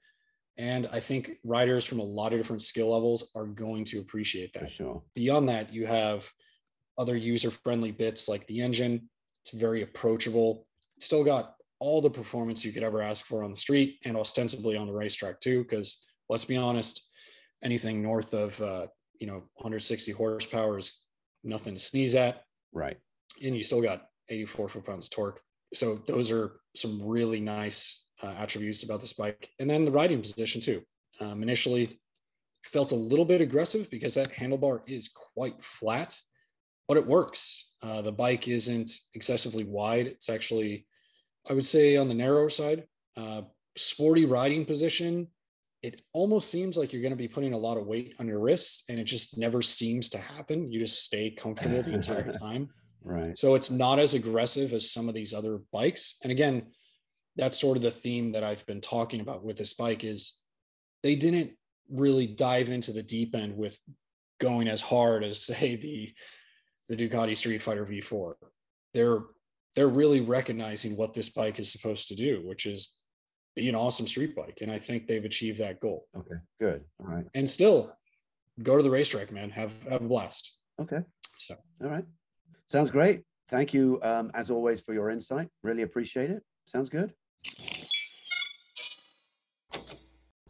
And I think riders from a lot of different skill levels are going to appreciate that. sure. Beyond that, you have other user friendly bits like the engine. It's very approachable. It's still got all the performance you could ever ask for on the street and ostensibly on the racetrack too. Because let's be honest, anything north of uh, you know 160 horsepower is nothing to sneeze at Right. and you still got 84 foot pounds torque. So those are some really nice uh, attributes about this bike. And then the riding position too. Um, initially felt a little bit aggressive because that handlebar is quite flat, but it works. Uh, the bike isn't excessively wide. It's actually, I would say, on the narrower side. Uh, sporty riding position. It almost seems like you're going to be putting a lot of weight on your wrists, and it just never seems to happen. You just stay comfortable the entire time. Right. So it's not as aggressive as some of these other bikes. And again, that's sort of the theme that I've been talking about with this bike is they didn't really dive into the deep end with going as hard as say the the Ducati Streetfighter V4. They're they're really recognizing what this bike is supposed to do, which is be an awesome street bike. And I think they've achieved that goal. Okay. Good. All right. And still go to the racetrack, man. Have have a blast. Okay. So All right. Sounds great. Thank you, um, as always, for your insight. Really appreciate it. Sounds good.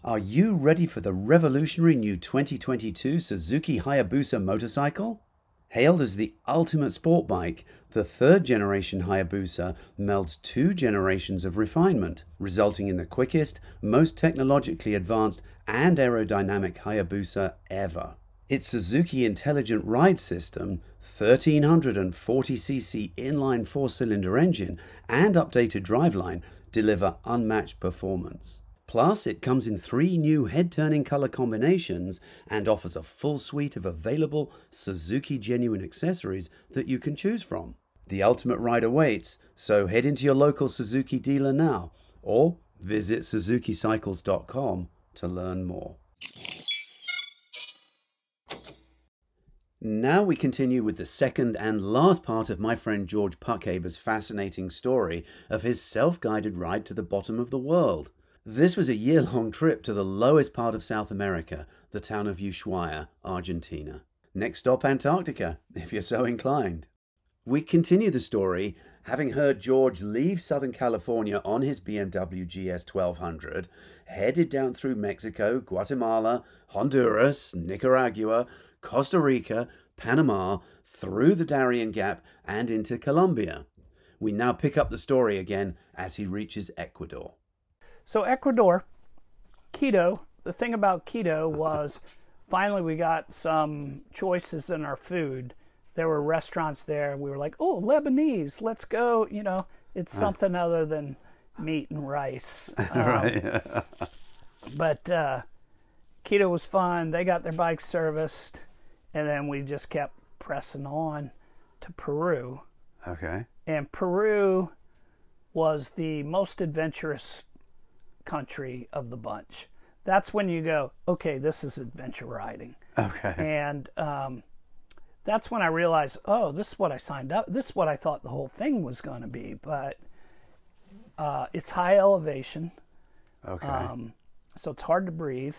Are you ready for the revolutionary new 2022 Suzuki Hayabusa motorcycle? Hailed as the ultimate sport bike, the third generation Hayabusa melds two generations of refinement, resulting in the quickest, most technologically advanced, and aerodynamic Hayabusa ever. Its Suzuki Intelligent Ride System, 1340cc inline four cylinder engine, and updated driveline deliver unmatched performance. Plus, it comes in three new head turning color combinations and offers a full suite of available Suzuki genuine accessories that you can choose from. The ultimate ride awaits, so head into your local Suzuki dealer now or visit suzukicycles.com to learn more. Now we continue with the second and last part of my friend George Puckhaber's fascinating story of his self guided ride to the bottom of the world. This was a year long trip to the lowest part of South America, the town of Ushuaia, Argentina. Next stop, Antarctica, if you're so inclined. We continue the story having heard George leave Southern California on his BMW GS 1200, headed down through Mexico, Guatemala, Honduras, Nicaragua, Costa Rica, Panama, through the Darien Gap, and into Colombia. We now pick up the story again as he reaches Ecuador. So Ecuador, Quito. The thing about Quito was, finally we got some choices in our food. There were restaurants there. We were like, oh, Lebanese, let's go. You know, it's something other than meat and rice. Um, but uh, Quito was fun. They got their bikes serviced, and then we just kept pressing on to Peru. Okay. And Peru was the most adventurous country of the bunch. That's when you go, okay, this is adventure riding. Okay. And um, that's when I realized, oh, this is what I signed up. This is what I thought the whole thing was going to be. But uh, it's high elevation, Okay. um, so it's hard to breathe.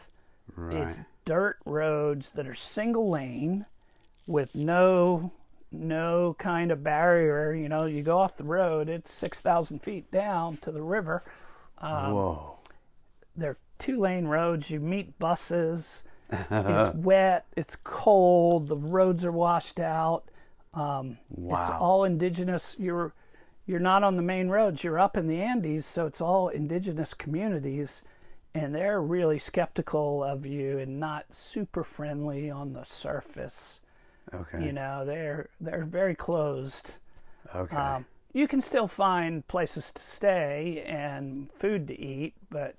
right. It's dirt roads that are single lane with no no kind of barrier. You know, you go off the road, it's 6,000 feet down to the river. Um, Whoa. They're two lane roads. You meet buses. it's wet. It's cold. The roads are washed out. Um, It's all indigenous. You're you're not on the main roads. You're up in the Andes, so it's all indigenous communities, and they're really skeptical of you and not super friendly on the surface. Okay. You know, they're they're very closed. okay. Um, you can still find places to stay and food to eat, but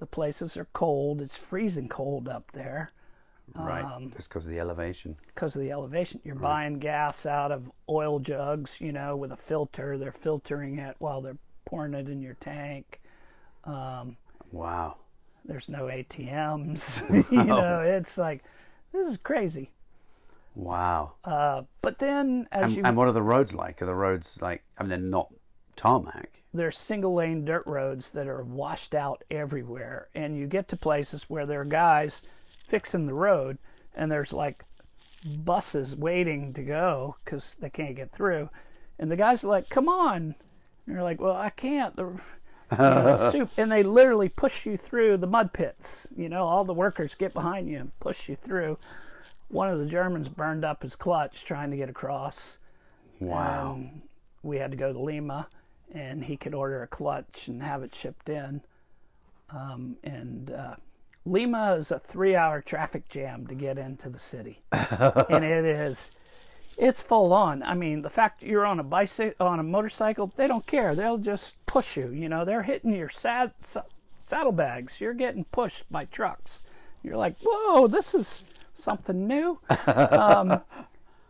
the places are cold. It's freezing cold up there right. um, Just because of the elevation. because of the elevation. You're buying gas out of oil jugs, you know, with a filter. They're filtering it while they're pouring it in your tank. Um, Wow. There's no ATMs. you know, it's like this is crazy. Wow. Uh, but then as and, you and what are the roads like? Are the roads like? I mean, they're not tarmac. They're single lane dirt roads that are washed out everywhere and you get to places where there are guys fixing the road and there's like buses waiting to go because they can't get through and the guys are like come on and you're like well i can't the you know, soup and they literally push you through the mud pits you know all the workers get behind you and push you through one of the germans burned up his clutch trying to get across Wow. um, we had to go to Lima, and he could order a clutch and have it shipped in. Um, and uh, Lima is a three-hour traffic jam to get into the city, and it is. It's full on. I mean, the fact you're on a bicycle, on a motorcycle, they don't care. They'll just push you. You know, they're hitting your sad, sa- saddlebags. You're getting pushed by trucks. You're like, whoa, this is something new Um,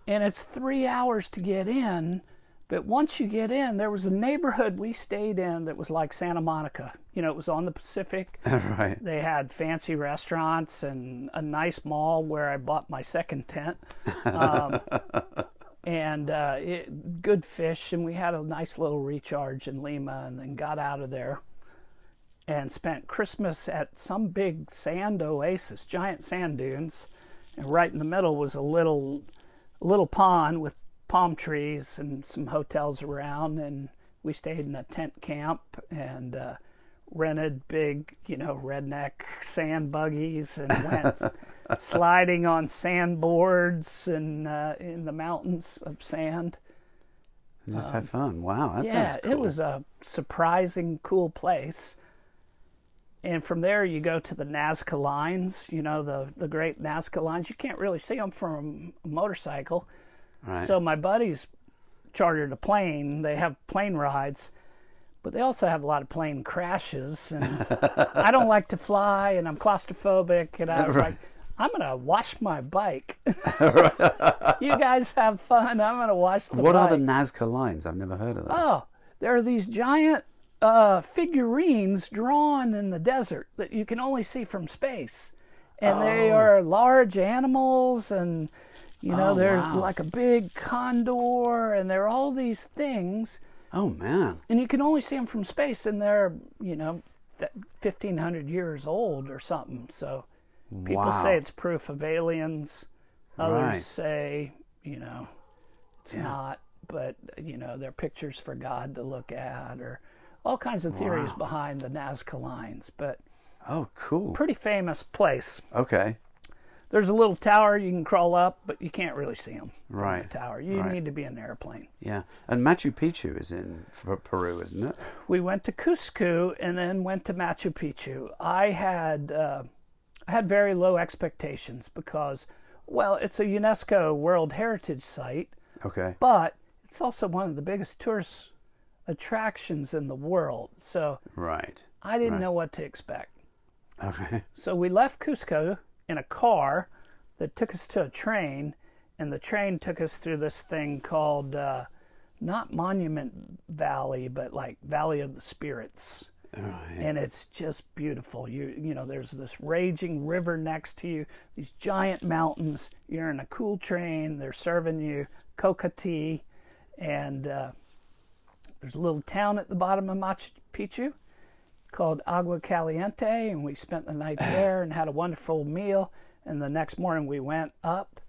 and it's three hours to get in. But once you get in, there was a neighborhood we stayed in that was like Santa Monica. You know, it was on the Pacific. right. They had fancy restaurants and a nice mall where I bought my second tent. Um, and uh, it, good fish, and we had a nice little recharge in Lima, and then got out of there and spent Christmas at some big sand oasis, giant sand dunes, and right in the middle was a little, a little pond with palm trees and some hotels around, and we stayed in a tent camp and uh, rented big, you know, redneck sand buggies and went sliding on sandboards and uh, in the mountains of sand. And just have fun. Wow. That Um, yeah, sounds cool. it was a surprising, cool place. And from there, you go to the Nazca lines. You know the the great Nazca lines. You can't really see them from a motorcycle. Right. So my buddies chartered a plane. They have plane rides, but they also have a lot of plane crashes. And I don't like to fly, and I'm claustrophobic. And I was Right. like, I'm gonna wash my bike. you guys have fun. I'm gonna wash the what bike. are the Nazca lines? I've never heard of those. Oh, there are these giant uh, figurines drawn in the desert that you can only see from space, and they Oh. are large animals, and you know Oh, there's wow. like a big condor, and they're all these things, Oh man. and you can only see them from space, and they're you know fifteen hundred years old or something. So people wow. say it's proof of aliens. Others Right. say you know it's Yeah. not, but you know they're pictures for God to look at, or all kinds of theories Wow. behind the Nazca lines. But Oh, cool. pretty famous place. Okay. There's a little tower you can crawl up, but you can't really see them from Right, the tower. You right. need to be in an airplane. Yeah. And Machu Picchu is in Peru, isn't it? we went to Cusco and then went to Machu Picchu. I had uh, I had very low expectations because, well, it's a UNESCO World Heritage Site, Okay. but it's also one of the biggest tourist attractions in the world. So Right. I didn't Right. know what to expect. Okay. So we left Cusco in a car that took us to a train, and the train took us through this thing called uh, not Monument Valley, but like Valley of the Spirits. Right. And it's just beautiful. You you know, there's this raging river next to you, these giant mountains. You're in a cool train. They're serving you coca tea, and uh, there's a little town at the bottom of Machu Picchu called Agua Caliente, and we spent the night there and had a wonderful meal. And the next morning we went up,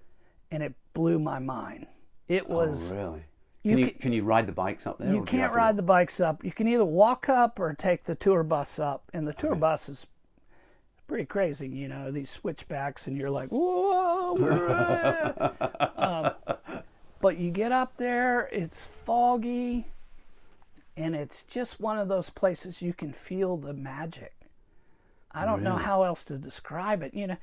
and it blew my mind. It was oh, really? Can you, ca- can you ride the bikes up there? you do you can't to- ride the bikes up. You can either walk up or take the tour bus up, and the tour bus is pretty crazy. You know these switchbacks, and you're like, whoa. um, but you get up there, it's foggy, and it's just one of those places you can feel the magic. I don't know how else to describe it. You know,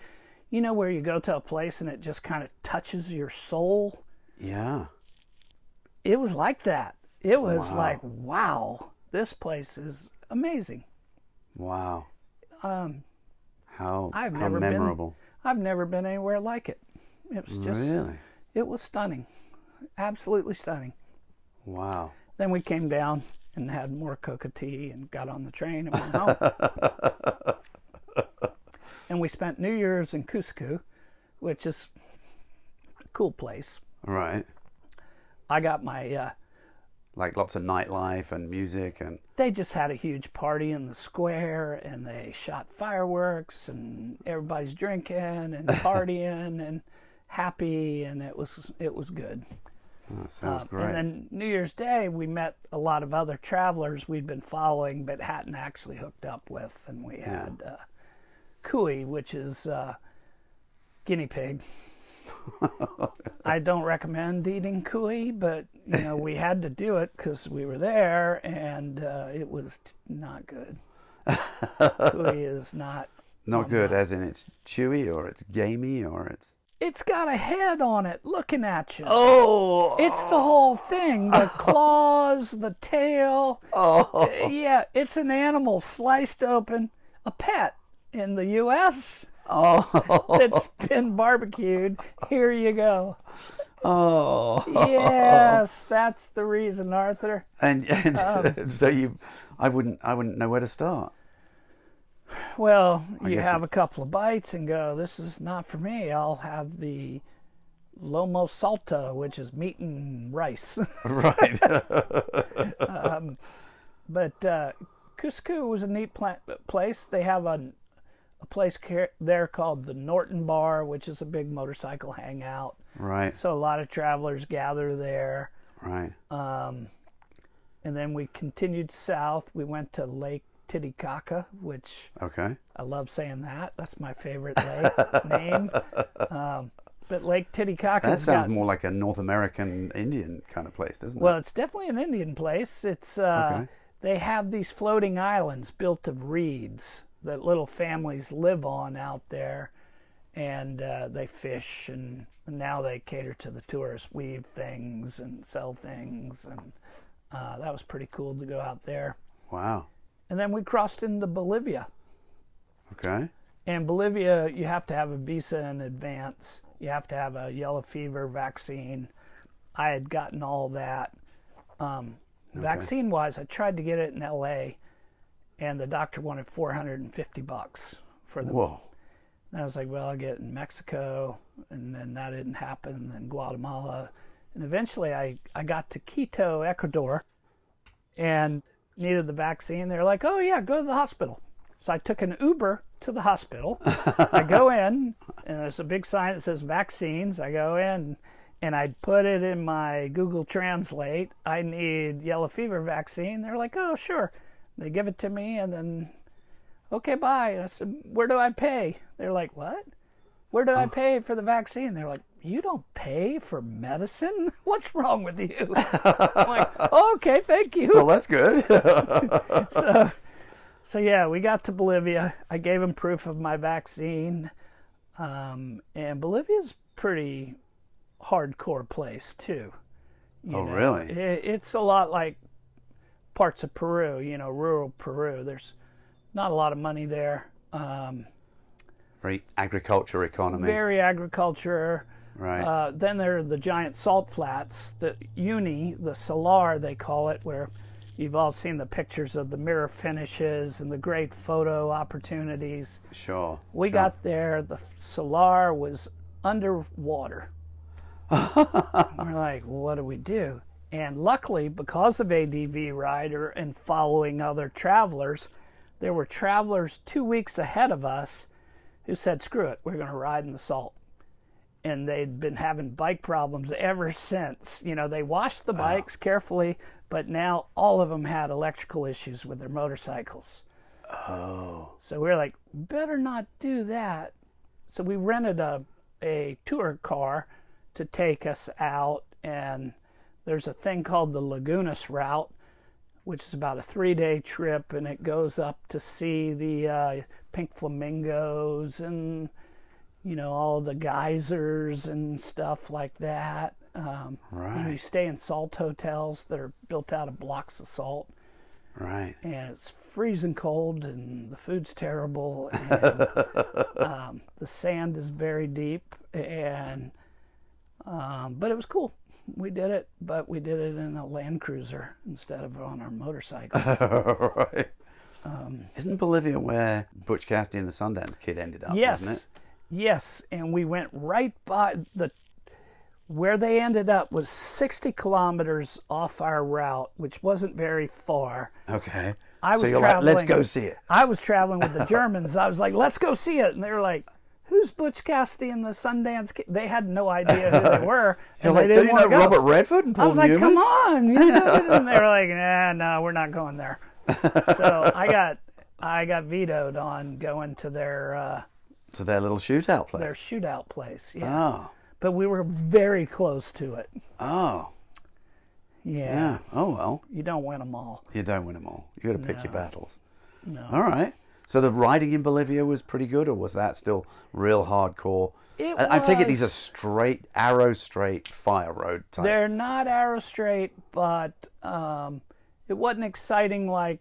you know where you go to a place and it just kind of touches your soul Yeah. it was like that. It was Wow. like, wow, this place is amazing. Wow. Um, How, I've how never been- memorable. I've never been anywhere like it. It was just, Really? it was stunning, absolutely stunning. Wow. Then we came down and had more coca tea and got on the train and went home. and we spent New Year's in Cusco, which is a cool place. Right. I got my uh, Like lots of nightlife and music and they just had a huge party in the square and they shot fireworks and everybody's drinking and partying and happy and it was it was good. That sounds Um, great. And then New Year's Day we met a lot of other travelers we'd been following but hadn't actually hooked up with and we had uh, Kui, which is uh, guinea pig. I don't recommend eating kui, but you know we had to do it because we were there, and uh, it was not good. kui is not. Not good, as in it's chewy or it's gamey or it's. It's got a head on it looking at you. Oh! It's the whole thing: the claws, the tail. Oh! Yeah, it's an animal sliced open, a pet in the U.S. Oh! that's been barbecued. Here you go. Oh! Yes, that's the reason, Arthur. And, and Um, so you, I wouldn't, I wouldn't know where to start. Well, you have it- a couple of bites and go, this is not for me. I'll have the lomo salta, which is meat and rice. Right. but uh, Cusco was a neat pla- place. They have a, a place ca- there called the Norton Bar, which is a big motorcycle hangout. right. So a lot of travelers gather there. Right. Um, and then we continued south. We went to Lake Titicaca, which Okay. I love saying that. That's my favorite lake name. Um, but Lake Titicaca. That sounds more like a North American Indian kind of place, doesn't Well, it? Well, it's definitely an Indian place. It's uh, Okay. they have these floating islands built of reeds that little families live on out there, and uh, they fish and now they cater to the tourists, weave things and sell things, and uh, that was pretty cool to go out there. Wow. And then we crossed into Bolivia. Okay. In Bolivia, you have to have a visa in advance. You have to have a yellow fever vaccine. I had gotten all that. Um, Vaccine wise, I tried to get it in LA, and the doctor wanted 450 bucks for the. Whoa. And I was like, well, I'll get it in Mexico, and then that didn't happen. And then Guatemala, and eventually I I got to Quito, Ecuador, and needed the vaccine. They're like, oh yeah, go to the hospital. So I took an Uber to the hospital. I go in, and there's a big sign that says vaccines. I go in, and I put it in my Google Translate. I need yellow fever vaccine. They're like, oh, sure. They give it to me, and then, okay, bye. And I said, where do I pay? They're like, what? Where do I oh. pay for the vaccine? They're like, you don't pay for medicine? What's wrong with you? I'm like, okay, thank you Well, that's good. so, so yeah, we got to Bolivia. I gave him proof of my vaccine, um, and Bolivia's pretty hardcore place too. you Oh, know. really? It, it's a lot like parts of Peru, you know, rural Peru. There's not a lot of money there. Um, Very agriculture economy. very agriculture. Right. Uh, then there are the giant salt flats, the uni, the salar they call it, where you've all seen the pictures of the mirror finishes and the great photo opportunities. sure. We sure. got there, the salar was underwater. We're like, what do we do? And luckily, because of ADV Rider and following other travelers, there were travelers two weeks ahead of us who said, "Screw it, we're going to ride in the salt." And they'd been having bike problems ever since. You know, they washed the bikes carefully, but now all of them had electrical issues with their motorcycles. Oh. So we were like, better not do that. So we rented a a tour car to take us out, and there's a thing called the Lagunas route, which is about a three day trip, and it goes up to see the uh, pink flamingos and you know all the geysers and stuff like that. Um, and you stay in salt hotels that are built out of blocks of salt Right. and it's freezing cold and the food's terrible and um, the sand is very deep and um, but it was cool we did it but we did it in a land cruiser instead of on our motorcycle right. Isn't Bolivia where Butch Cassidy and the Sundance Kid ended up? Isn't yes it? Yes and we went right by the where they ended up was 60 kilometers off our route which wasn't very far Okay. I so was you're like, let's go see it. I was traveling with the Germans. I was like, let's go see it. And they were like, who's Butch Cassidy and the Sundance Kid? They had no idea who they were. And like, they do didn't you want know go. Robert Redford and Paul I Paul was like, come on. you know? and they were like, nah, no, we're not going there. So I got I got vetoed on going to their uh, To their little shootout place. their shootout place. Yeah. Oh. But we were very close to it. Oh. Yeah. Yeah. Oh well. You don't win them all. You don't win them all. You got to pick your battles. No. All right. So the riding in Bolivia was pretty good, or was that still real hardcore? It I, I take it these are straight, arrow straight fire road type. They're not arrow straight, but um, it wasn't exciting like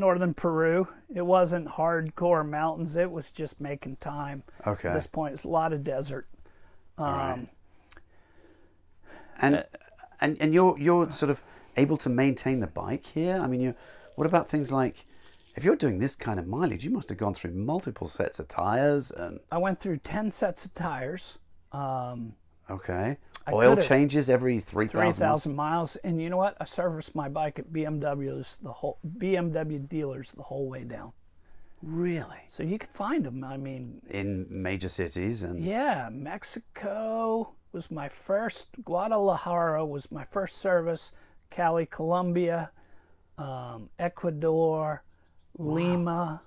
northern Peru. It wasn't hardcore mountains. It was just making time. Okay. At this point, it's a lot of desert. Um, right. and uh, and and you're you're sort of able to maintain the bike here. I mean, you. What about things like, if you're doing this kind of mileage, you must have gone through multiple sets of tires and I went through ten sets of tires, um, okay, I oil changes every three three thousand. thousand miles, and you know what? I serviced my bike at BMW's the whole BMW dealers the whole way down. Really, So you can find them. I mean, in major cities and Yeah, Mexico was my first. Guadalajara was my first service. Cali, Colombia, um, Ecuador, Lima.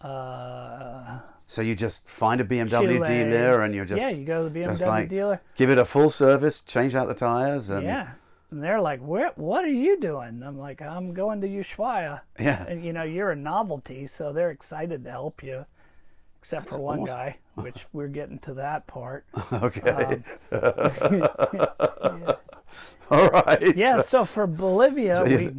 Uh, So you just find a BMW Chile. dealer and you're just yeah, you go to the just BMW like, dealer. give it a full service, change out the tires, and Yeah, and they're like, "Where? What are you doing?" I'm like, "I'm going to Ushuaia." yeah. And you know, you're a novelty, so they're excited to help you. Except That's for one awesome. guy, which we're getting to that part. okay, um, Yeah. all right. Yeah, So- so for Bolivia, So we,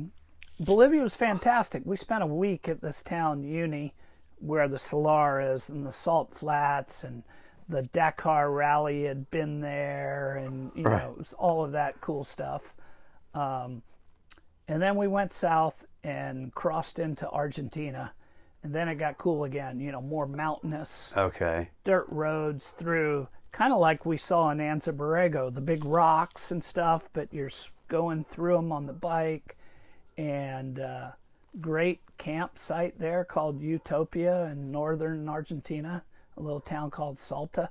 Bolivia was fantastic. We spent a week at this town, Uni, where the Salar is, and the salt flats, and the Dakar Rally had been there, and you Right. know, it was all of that cool stuff. Um, and then we went south and crossed into Argentina, and then it got cool again. You know, more mountainous okay. dirt roads through kind of like we saw in Anza Borrego, the big rocks and stuff, but you're going through them on the bike. And uh, great campsite there called Utopia in northern Argentina, a little town called Salta.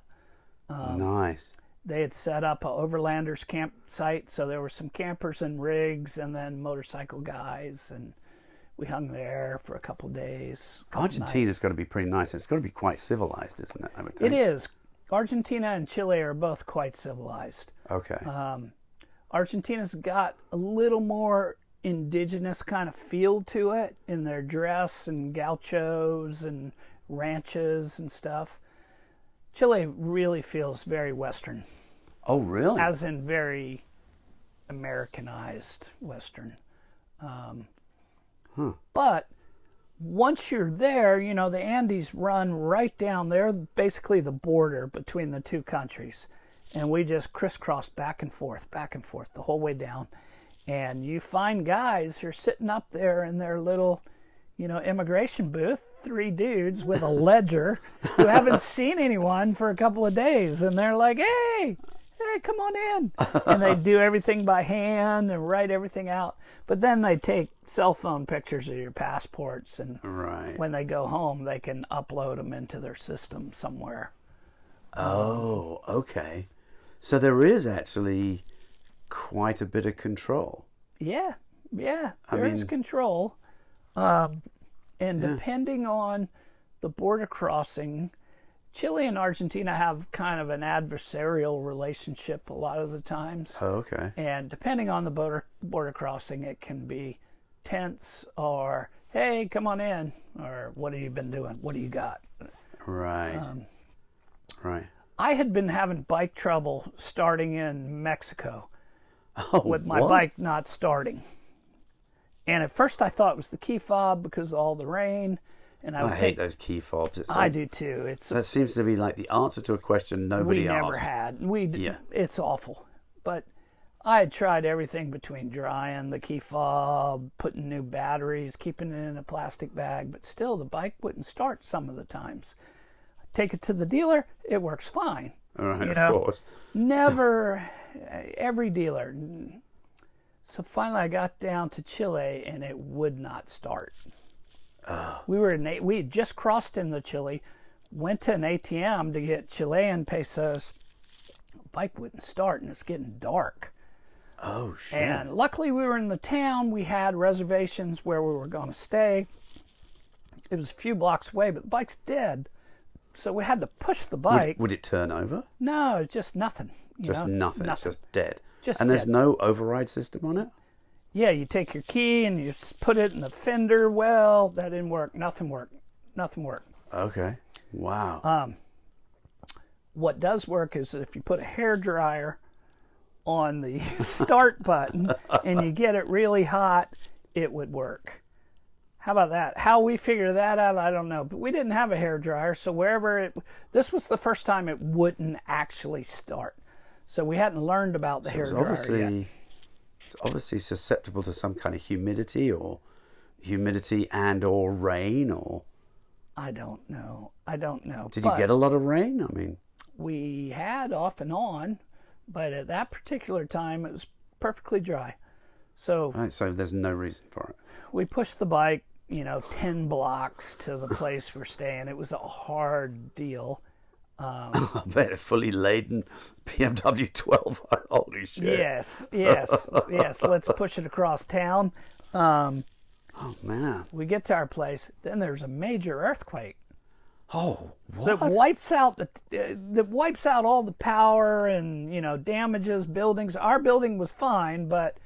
Um, nice. They had set up a overlanders campsite, so there were some campers and rigs, and then motorcycle guys, and we hung there for a couple days. couple nights. Argentina's got to be pretty nice. It's got to be quite civilized, isn't it? I would think. is. Argentina and Chile are both quite civilized. Okay. Um, Argentina's got a little more indigenous kind of feel to it in their dress and gauchos and ranches and stuff. Chile really feels very Western, oh, really? as in very Americanized Western. Um, Huh. But once you're there, you know, the Andes run right down there, basically the border between the two countries. And we just crisscrossed back and forth, back and forth the whole way down. And you find guys who are sitting up there in their little, you know, immigration booth, three dudes with a ledger who haven't seen anyone for a couple of days. And they're like, hey, hey, come on in. and they do everything by hand and write everything out. But then they take cell phone pictures of your passports, and Right. when they go home, they can upload them into their system somewhere. Oh, okay. So there is actually quite a bit of control. Yeah, yeah, I there is mean- control. Um, and depending on the border crossing, Chile and Argentina have kind of an adversarial relationship a lot of the times. Oh, okay. And depending on the border border crossing, it can be tense or hey, come on in, or what have you been doing? What do you got? Right. Um, right. I had been having bike trouble starting in Mexico Oh, with my what? bike not starting. And at first I thought it was the key fob because of all the rain. And I I hate those key fobs. It's I like, do too. It's That seems to be like the answer to a question nobody we never asked. had. We Yeah. it's awful. But I had tried everything between drying the key fob, putting new batteries, keeping it in a plastic bag, but still the bike wouldn't start some of the times. Take it to the dealer, it works fine. All right, you of know. course. Never every dealer. So finally I got down to Chile and it would not start. We were in we had just crossed into Chile, went to an ATM to get Chilean pesos. Bike wouldn't start and it's getting dark. Oh shit. And luckily, we were in the town. We had reservations where we were going to stay. It was a few blocks away, but the bike's dead. So we had to push the bike. would it turn over? no, just nothing. you Just know, nothing. It's just dead. Just and there's dead. no override system on it. Yeah, you take your key and you put it in the fender. Well, that didn't work. Nothing worked. Nothing worked. Okay. Wow. Uh, What does work is if you put a hair dryer on the start button and you get it really hot, it would work. How about that? How we figure that out, I don't know. But we didn't have a hair dryer, so wherever it, this was the first time it wouldn't actually start. So we hadn't learned about the hair it's dryer yet. obviously it's obviously susceptible to some kind of humidity or humidity and or rain or I don't know. I don't know. did you get a lot of rain? I mean, we had off and on, but at that particular time it was perfectly dry. So right, so there's no reason for it. we pushed the bike, you know, 10 blocks to the place we're staying. It was a hard deal. I bet a fully laden BMW 12. Holy shit. Yes, yes, yes. Let's push it across town. Um, Oh man. we get to our place, then there's a major earthquake Oh, what? that wipes out the uh, that wipes out all the power and you know damages buildings. Our building was fine, but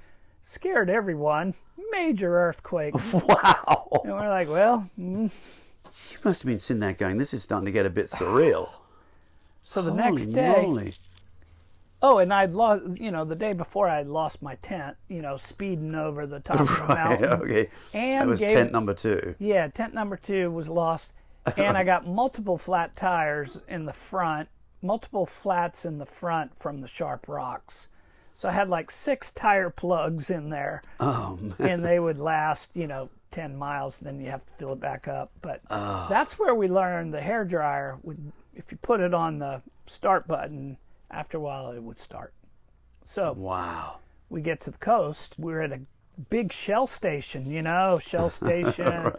scared everyone. Major earthquake. Wow. And we're like, well, mm. You must have been sitting there going, this is starting to get a bit surreal. so the Holy next day, moly. oh, and I'd lost, you know, the day before I'd lost my tent, you know, speeding over the top of the Right, mountain. okay. And that was gave- tent number two. Yeah, tent number two was lost, and I got multiple flat tires in the front, multiple flats in the front from the sharp rocks. So I had like six tire plugs in there, Oh, and they would last, you know, 10 miles, then you have to fill it back up. But that's where we learned the hair dryer would, if you put it on the start button, after a while it would start. So Wow. we get to the coast. We're at a big shell station, you know, shell station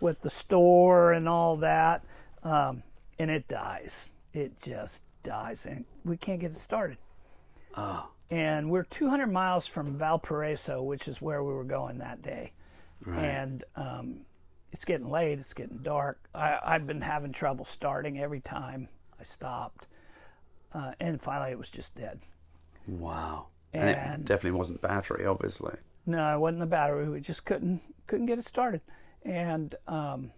with the store and all that. Um, and it dies. It just dies. And we can't get it started. And we're 200 miles from Valparaiso, which is where we were going that day. Right. And um, it's getting late. It's getting dark. I, I'd been having trouble starting every time I stopped. Uh, and finally, it was just dead. Wow. And, it definitely wasn't battery, obviously. No, it wasn't the battery. We just couldn't couldn't get it started. And um,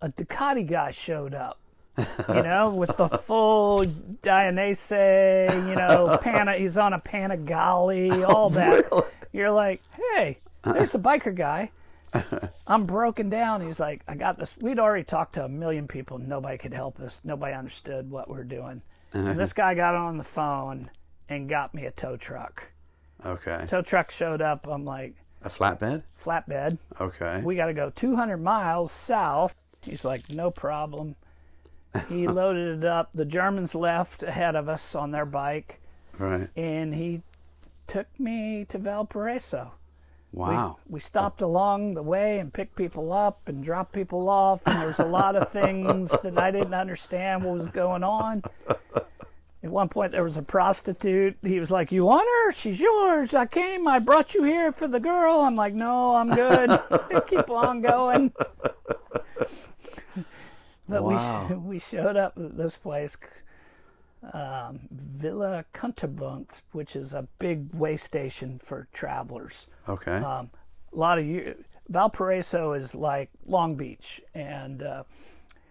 a Ducati guy showed up, you know, with the full Dainese, you know, Pana. He's on a Panigale, all that. You're like, hey, there's a biker guy. I'm broken down. He's like, I got this. We'd already talked to a million people. Nobody could help us. Nobody understood what we're doing. And this guy got on the phone and got me a tow truck Okay. tow truck showed up. I'm like, A flatbed? flatbed. Okay. We got to go 200 miles south. He's like, no problem. He loaded it up. The Germans left ahead of us on their bike. Right. and he took me to Valparaiso. We- Wow. We, stopped along the way and picked people up and dropped people off, and there was a lot of things that I didn't understand what was going on. At one point, there was a prostitute. He was like, "You want her? She's yours. I came. I brought you here for the girl." I'm like, "No, I'm good. Keep on going." But Wow. we we showed up at this place, um, Villa Kunterbunt, which is a big way station for travelers. Okay. Um, a lot of you, Valparaiso is like Long Beach, and uh,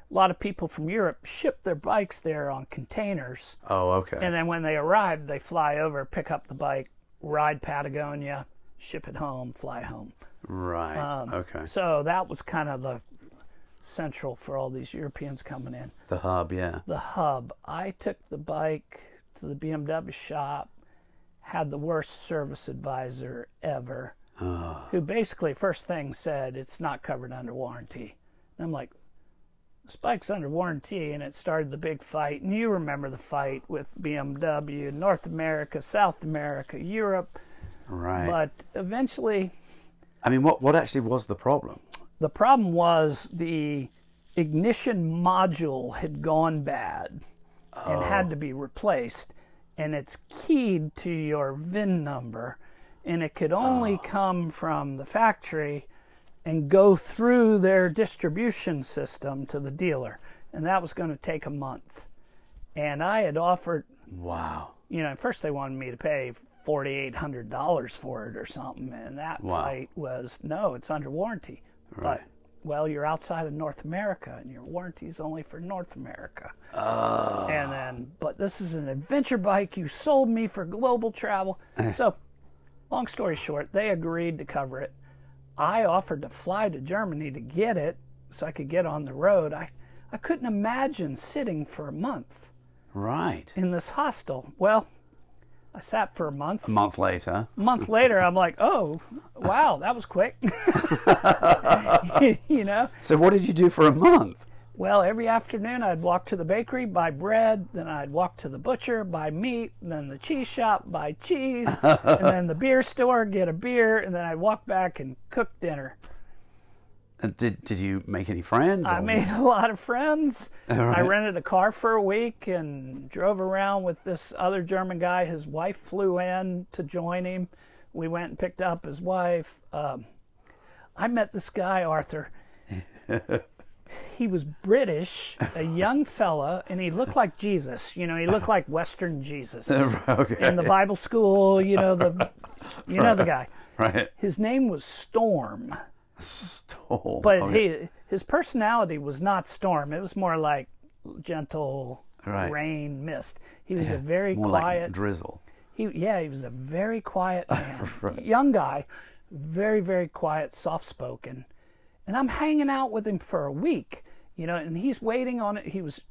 a lot of people from Europe ship their bikes there on containers, oh, okay. and then when they arrive, they fly over, pick up the bike, ride Patagonia, ship it home, fly home. right. Um, okay. So that was kind of the central for all these Europeans coming in. The hub, yeah. The hub. I took the bike to the BMW shop, had the worst service advisor ever, ah. who basically first thing said it's not covered under warranty. And I'm like, this bike's under warranty, and it started the big fight. And you remember the fight with BMW, North America, South America, Europe. Right. But eventually, I mean, what what actually was the problem? The problem was the ignition module had gone bad and had to oh. be replaced and it's keyed to your VIN number and it could only oh. come from the factory and go through their distribution system to the dealer and that was going to take a month and I had offered Wow. you know, at first they wanted me to pay forty eight hundred dollars for it or something, and that Wow. fight was no, it's under warranty. Right. But well, you're outside of North America, and your warranty's only for North America. Oh. And then, but this is an adventure bike. You sold me for global travel. Eh. so, long story short, they agreed to cover it. I offered to fly to Germany to get it, so I could get on the road. I, I couldn't imagine sitting for a month Right. in this hostel. Well, I sat for a month. A month later. A month later, I'm like, oh, wow, that was quick. you know? So what did you do for a month? Well, every afternoon I'd walk to the bakery, buy bread, then I'd walk to the butcher, buy meat, then the cheese shop, buy cheese, and then the beer store, get a beer, and then I'd walk back and cook dinner. Did did you make any friends? I or- made a lot of friends. I rented a car for a week and drove around with this other German guy. His wife flew in to join him. We went and picked up his wife. Um, I met this guy, Arthur. he was British, a young fella, and he looked like Jesus. You know, he looked like Western Jesus. okay. In the Bible school, you know the, you know the guy. right. His name was Storm. Storm. But Okay. he, his personality was not storm. It was more like gentle Right. rain, mist. He was a very quiet. like drizzle. he, yeah, he was a very quiet man, young guy, very very quiet, soft spoken. And I'm hanging out with him for a week, you know, and he's waiting on it. He was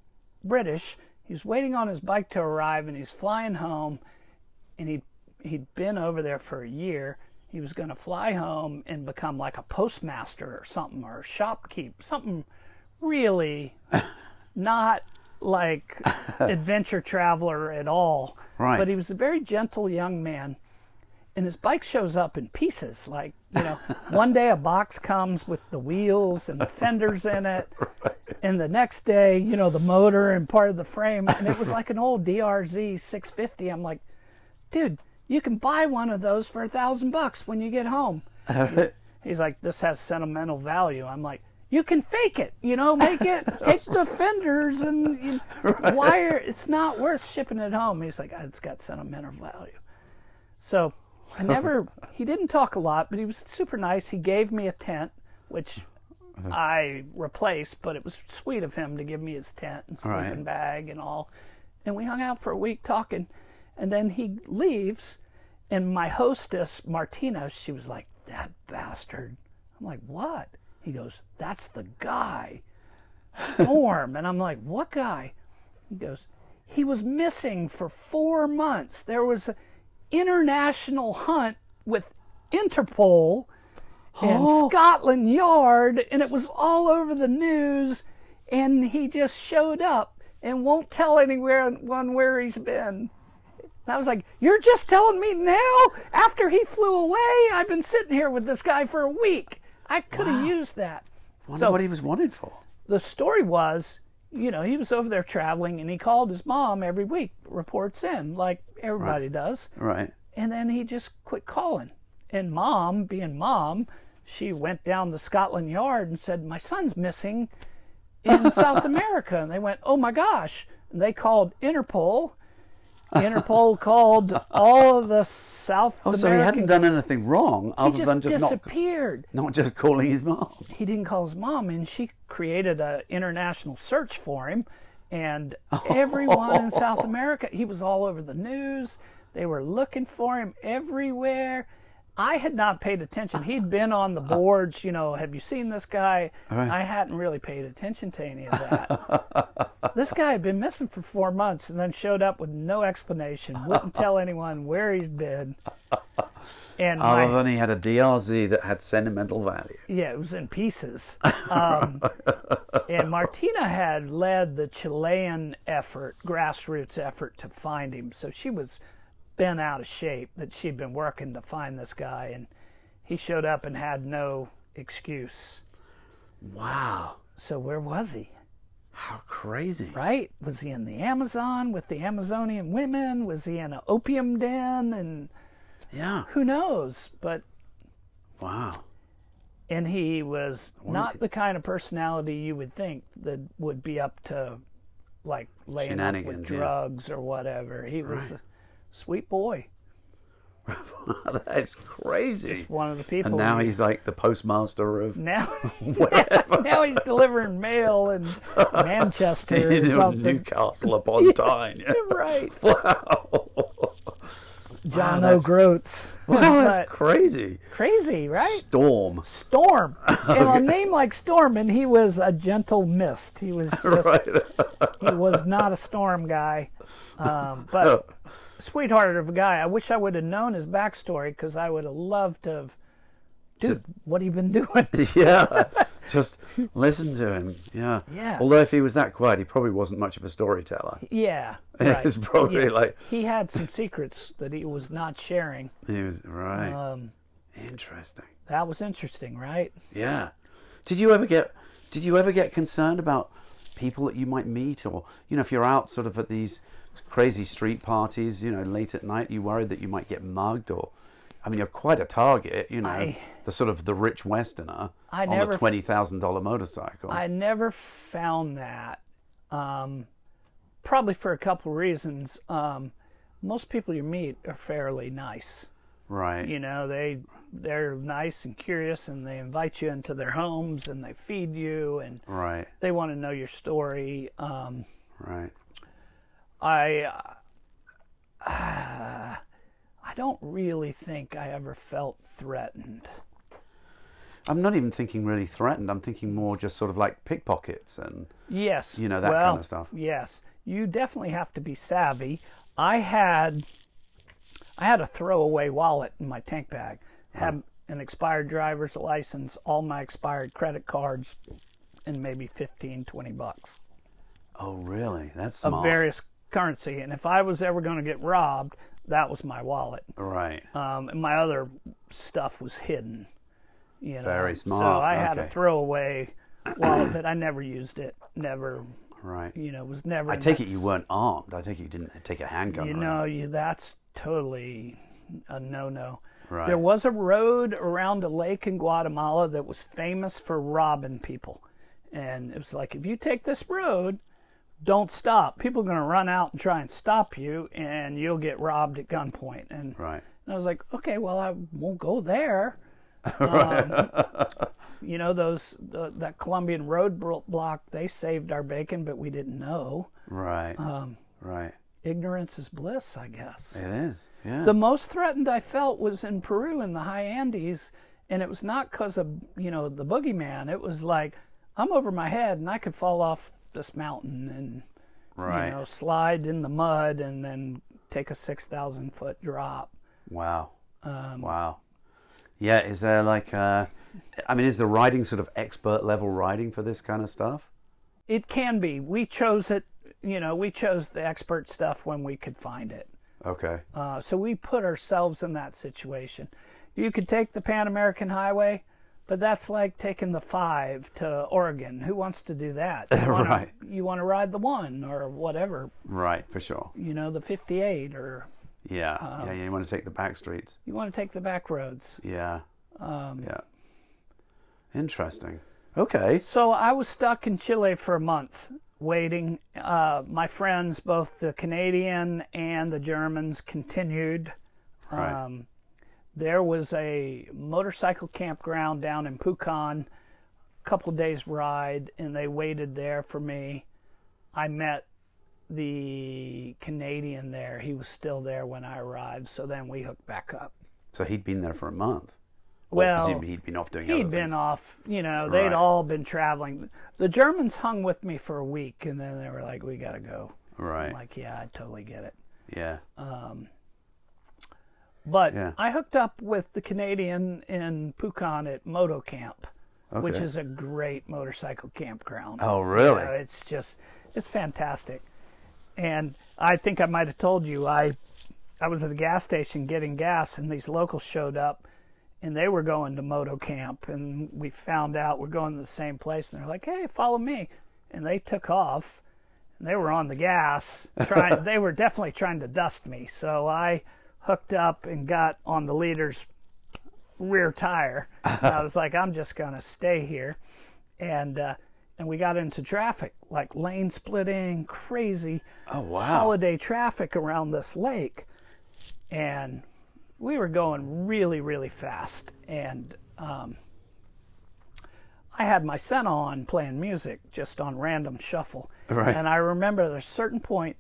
British. He was waiting on his bike to arrive, and he's flying home. And he he'd been over there for a year. He was going to fly home and become like a postmaster or something, or a shopkeep, something really not like adventure traveler at all. Right. But he was a very gentle young man. And his bike shows up in pieces. Like, you know, one day a box comes with the wheels and the fenders in it. And the next day, you know, the motor and part of the frame. And it was like an old DRZ 650. I'm like, dude, you can buy one of those for a thousand bucks when you get home. He's like, this has sentimental value. I'm like, you can fake it, you know, make it, take the fenders and you wire. It's not worth shipping it home. He's like, "Ah, it's got sentimental value. So I never, he didn't talk a lot, but he was super nice. He gave me a tent, which I replaced, but it was sweet of him to give me his tent and sleeping Right. bag and all. And we hung out for a week talking. And then he leaves, and my hostess, Martina, she was like, that bastard. I'm like, what? He goes, that's the guy. Storm. and I'm like, what guy? He goes, he was missing for four months. There was an international hunt with Interpol and Scotland Yard, and it was all over the news. And he just showed up and won't tell anyone where he's been. And I was like, You're just telling me now? After he flew away, I've been sitting here with this guy for a week. I could have used that. Wonder So- what he was wanted for. The story was, you know, he was over there traveling and he called his mom every week, reports in, like everybody does. Right. And then he just quit calling. And mom, being mom, she went down to Scotland Yard and said, My son's missing in South America. And they went, Oh my gosh. And they called Interpol. Interpol called all of the South Oh, so he hadn't done anything wrong other just than just not disappeared. not just calling his mom. He didn't call his mom, and she created an international search for him. And everyone in South America, he was all over the news. They were looking for him everywhere. I had not paid attention. He'd been on the boards, you know, have you seen this guy? Right. I hadn't really paid attention to any of that. this guy had been missing for four months and then showed up with no explanation, wouldn't tell anyone where he's been. And my, Other than he had a DRZ that had sentimental value. yeah, it was in pieces. Um, and Martina had led the Chilean effort, grassroots effort to find him. So she was bent out of shape that she'd been working to find this guy. And he showed up and had no excuse. Wow. So where was he? How crazy. Right? Was he in the Amazon with the Amazonian women? Was he in an opium den? And Yeah. who knows? But Wow. and he was not if- the kind of personality you would think that would be up to like laying up with Shenanigans, yeah. drugs or whatever. He was a sweet boy, That's crazy. Just one of the people. And now he's like the postmaster of now now he's delivering mail in Manchester or something. Newcastle upon Tyne. Yeah. right, Wow. John that's- O'Groats. Wow, that's crazy. crazy, right? Storm. Storm, and a name like Storm, and he was a gentle mist. He was just Right. he was not a storm guy, um, but sweetheart of a guy. I wish I would have known his backstory because I would have loved to have. Dude, what have you been doing? yeah. Just listen to him. Yeah. Yeah. Although if he was that quiet, he probably wasn't much of a storyteller. yeah, right. It's probably Yeah. like he had some secrets that he was not sharing. he was right. Um, Interesting. that was interesting, right? Yeah. Did you ever get did you ever get concerned about people that you might meet or you know if you're out sort of at these crazy street parties, you know, late at night, you worried that you might get mugged or I mean, you're quite a target, you know, I- the sort of the rich Westerner I on never a twenty thousand dollar motorcycle. I never found that. Um, probably for a couple reasons. Um, most people you meet are fairly nice. right. you know they they're nice and curious and they invite you into their homes and they feed you and Right. they want to know your story um, Right. i uh, i don't really think i ever felt threatened I'm not even thinking really threatened. I'm thinking more just sort of like pickpockets and yes You know, that well, kind of stuff. yes you definitely have to be savvy i had i had a throwaway wallet in my tank bag had an expired driver's license all my expired credit cards and maybe 15 20 bucks oh really? That's of smart. various currency. And if I was ever going to get robbed, that was my wallet. right. Um, and my other stuff was hidden. You know? Very So smart, I had a throwaway wallet that I never used it. Never, Right. you know, was never. I take it you weren't armed. I take it you didn't take a handgun. You know, you that's totally a no-no. Right. There was a road around a lake in Guatemala that was famous for robbing people, and it was like if you take this road, don't stop. People are going to run out and try and stop you, and you'll get robbed at gunpoint. And, Right. and I was like, okay, well, I won't go there. Um, you know, those the, that Colombian roadblock they saved our bacon, but we didn't know. Right. Um, right. ignorance is bliss, I guess. It is. Yeah. The most threatened I felt was in Peru in the high Andes, and it was not because of you know the boogeyman. It was like I'm over my head and I could fall off this mountain and right. you know slide in the mud and then take a six thousand foot drop. Wow. Um, Wow. Yeah. Is there like, uh, I mean, is the riding sort of expert level riding for this kind of stuff? It can be. We chose it. You know, we chose the expert stuff when we could find it. Okay. Uh, so we put ourselves in that situation. You could take the Pan American Highway, but that's like taking the five to Oregon. Who wants to do that? You wanna, Right. You want to ride the one or whatever, Right, for sure. you know, the 58, or Yeah. Uh, yeah, yeah. You want to take the back streets. you want to take the back roads. Yeah. Um, Yeah. Interesting. Okay. So I was stuck in Chile for a month waiting. Uh, my friends, both the Canadian and the Germans, continued. Right. Um, there was a motorcycle campground down in Pucon, a couple days ride, and they waited there for me. I met the Canadian there. He was still there when I arrived, so then we hooked back up. So he'd been there for a month. Or Well, he'd been off doing He'd been off, you know, they'd Right. all been traveling. The Germans hung with me for a week and then they were like, we got to go. Right. I'm like, yeah, I totally get it. yeah. Um, But Yeah. I hooked up with the Canadian in Pucon at Moto Camp, which is a great motorcycle campground. Oh, really? Yeah, it's just, it's fantastic. And I think I might have told you, I, I was at the gas station getting gas, and these locals showed up, and they were going to Moto Camp, and we found out we're going to the same place, and they're like, "Hey, follow me," and they took off, and they were on the gas, trying. they were definitely trying to dust me, so I hooked up and got on the leader's rear tire. I was like, I'm just gonna stay here, and uh, and we got into traffic, like lane splitting, crazy Oh, wow. holiday traffic around this lake, and we were going really, really fast. And um, I had my Sena on playing music just on random shuffle. Right. And I remember at a certain point,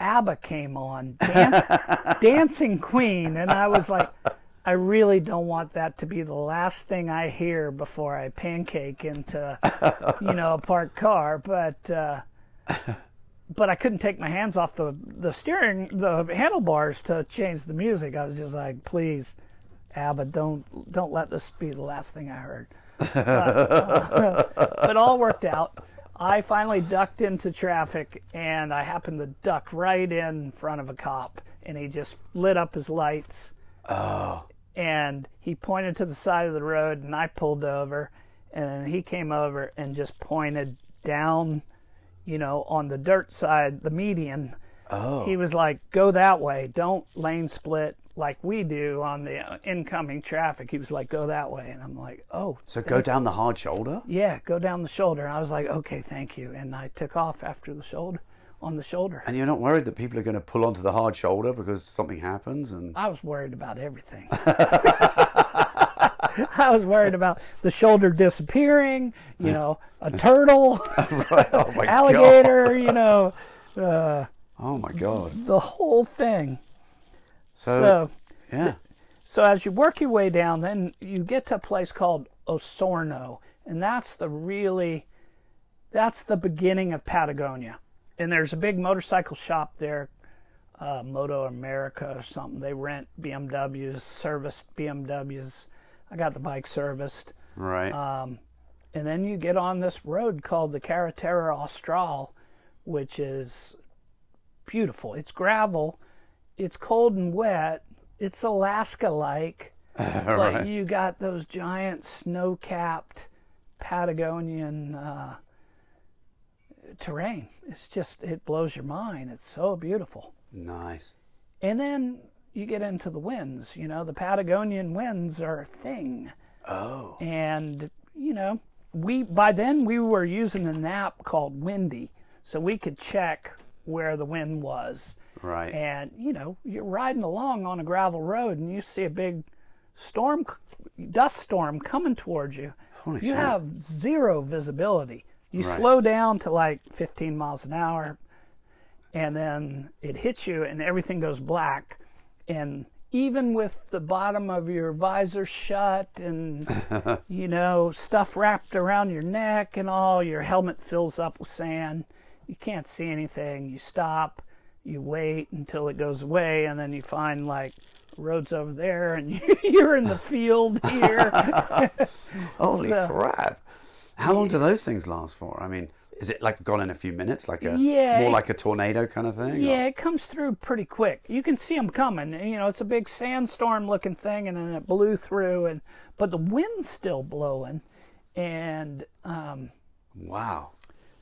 ABBA came on, dan- Dancing Queen, and I was like, I really don't want that to be the last thing I hear before I pancake into, you know, a parked car. But uh, but I couldn't take my hands off the the steering the handlebars to change the music. I was just like, please, ABBA, don't don't let this be the last thing I heard. But, uh, but all worked out. I finally ducked into traffic, and I happened to duck right in front of a cop, and he just lit up his lights. Oh. And he pointed to the side of the road, and I pulled over, and then he came over and just pointed down, you know, on the dirt side, the median. Oh. He was like, "Go that way. Don't lane split like we do on the uh, incoming traffic." He was like, "Go that way," and I'm like, "Oh, So go down the hard shoulder? yeah, go down the shoulder." And I was like, "Okay, thank you," and I took off after the shoulder, on the shoulder. And you're not worried that people are going to pull onto the hard shoulder because something happens? And I was worried about everything. I was worried about the shoulder disappearing, you know, a turtle, right. Oh my alligator, you know, uh, Oh my God. the whole thing. So, So, yeah. so as you work your way down, then you get to a place called Osorno, and that's the really, that's the beginning of Patagonia. And there's a big motorcycle shop there, uh, Moto America or something. They rent BMWs, serviced BMWs. I got the bike serviced. Right. Um, and then you get on this road called the Carretera Austral, which is beautiful. It's gravel, it's cold and wet, it's Alaska like, but right. you got those giant snow capped Patagonian uh, terrain. It's just, it blows your mind. It's so beautiful. Nice. And then you get into the winds. You know, the Patagonian winds are a thing Oh. and you know we by then we were using an app called windy so we could check where the wind was Right. and you know you're riding along on a gravel road and you see a big storm dust storm coming towards you Holy you shit. have zero visibility you Right. slow down to like 15 miles an hour and then it hits you and everything goes black and even with the bottom of your visor shut and you know stuff wrapped around your neck and all your helmet fills up with sand you can't see anything you stop you wait until it goes away and then you find like roads over there and you're in the field here Holy so- crap. How long do those things last for? I mean, Is it like gone in a few minutes, like a Yeah, more like a tornado kind of thing? or- Yeah, it comes through pretty quick. You can see them coming. You know, it's a big sandstorm looking thing, and then it blew through, and but the wind's still blowing, and um, Wow.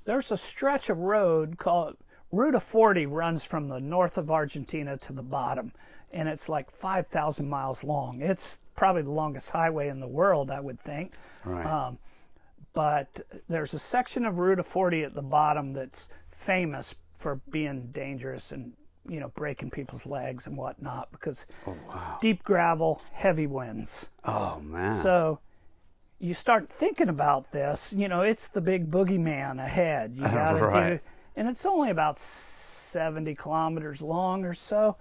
there's a stretch of road called Ruta 40 runs from the north of Argentina to the bottom, and it's like 5,000 miles long. It's probably the longest highway in the world, I would think. Right. Um, but there's a section of Ruta 40 at the bottom that's famous for being dangerous and you know breaking people's legs and whatnot because oh wow. deep gravel, heavy winds. Oh man. So you start thinking about this, you know, it's the big boogeyman ahead. You gotta do, Right. And it's only about 70 kilometers long or so.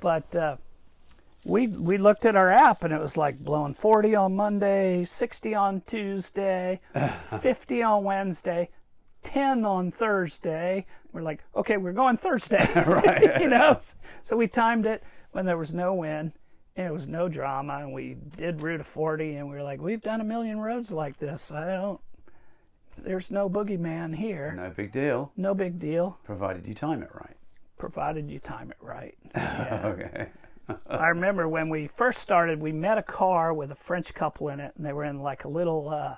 But uh, we we looked at our app and it was like blowing 40 on Monday, 60 on Tuesday, 50 on Wednesday, 10 on Thursday. We're like, okay, we're going Thursday, Right. you know. So we timed it when there was no wind and it was no drama, and we did Route 40, and we were like, we've done a million roads like this. I don't. There's no boogeyman here. no big deal, No big deal, provided you time it right. provided you time it right. okay. I remember when we first started, we met a car with a French couple in it, and they were in like a little uh,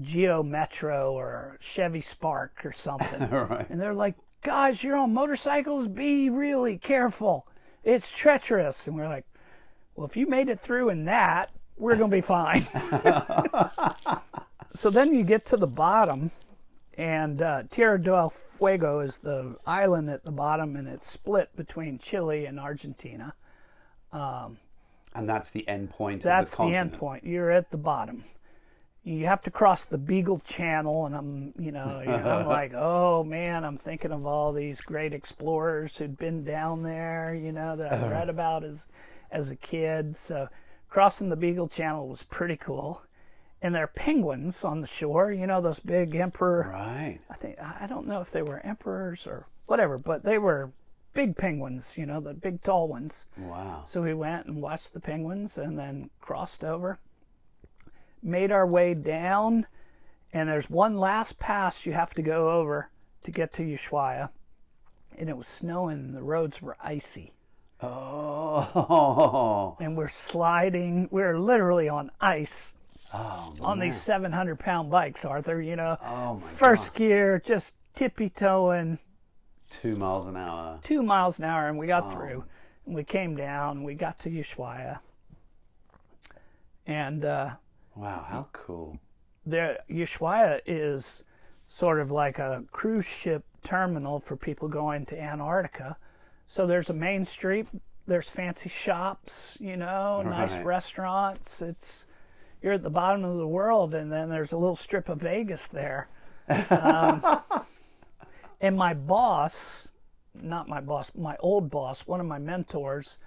Geo Metro or Chevy Spark or something. Right. And they're like, guys, you're on motorcycles, be really careful. It's treacherous. And we're like, well, if you made it through in that, we're going to be fine. So then you get to the bottom, and uh, Tierra del Fuego is the island at the bottom, and it's split between Chile and Argentina. And that's the end point That's of the, the end point. You're at the bottom. You have to cross the Beagle Channel, and I'm, you know, I'm like, oh man, I'm thinking of all these great explorers who'd been down there, you know, that I read about as, as a kid. So crossing the Beagle Channel was pretty cool. And there are penguins on the shore, you know, those big emperor. Right. I think I don't know if they were emperors or whatever, but they were big penguins, you know, the big tall ones. Wow. So we went and watched the penguins and then crossed over, made our way down, and there's one last pass you have to go over to get to Ushuaia. And it was snowing and the roads were icy. Oh. And we're sliding, we're literally on ice Oh. on man. these 700 pound bikes, Arthur, you know. Oh First gear, just tippy toeing, Two miles an hour. two miles an hour, and we got Oh. through. And we came down, we got to Ushuaia. And uh, Wow. How cool. there Ushuaia is sort of like a cruise ship terminal for people going to Antarctica. So there's a main street, there's fancy shops, you know, nice restaurants. It's you're at the bottom of the world, and then there's a little strip of Vegas there. Um, and my boss, not my boss, my old boss, one of my mentors,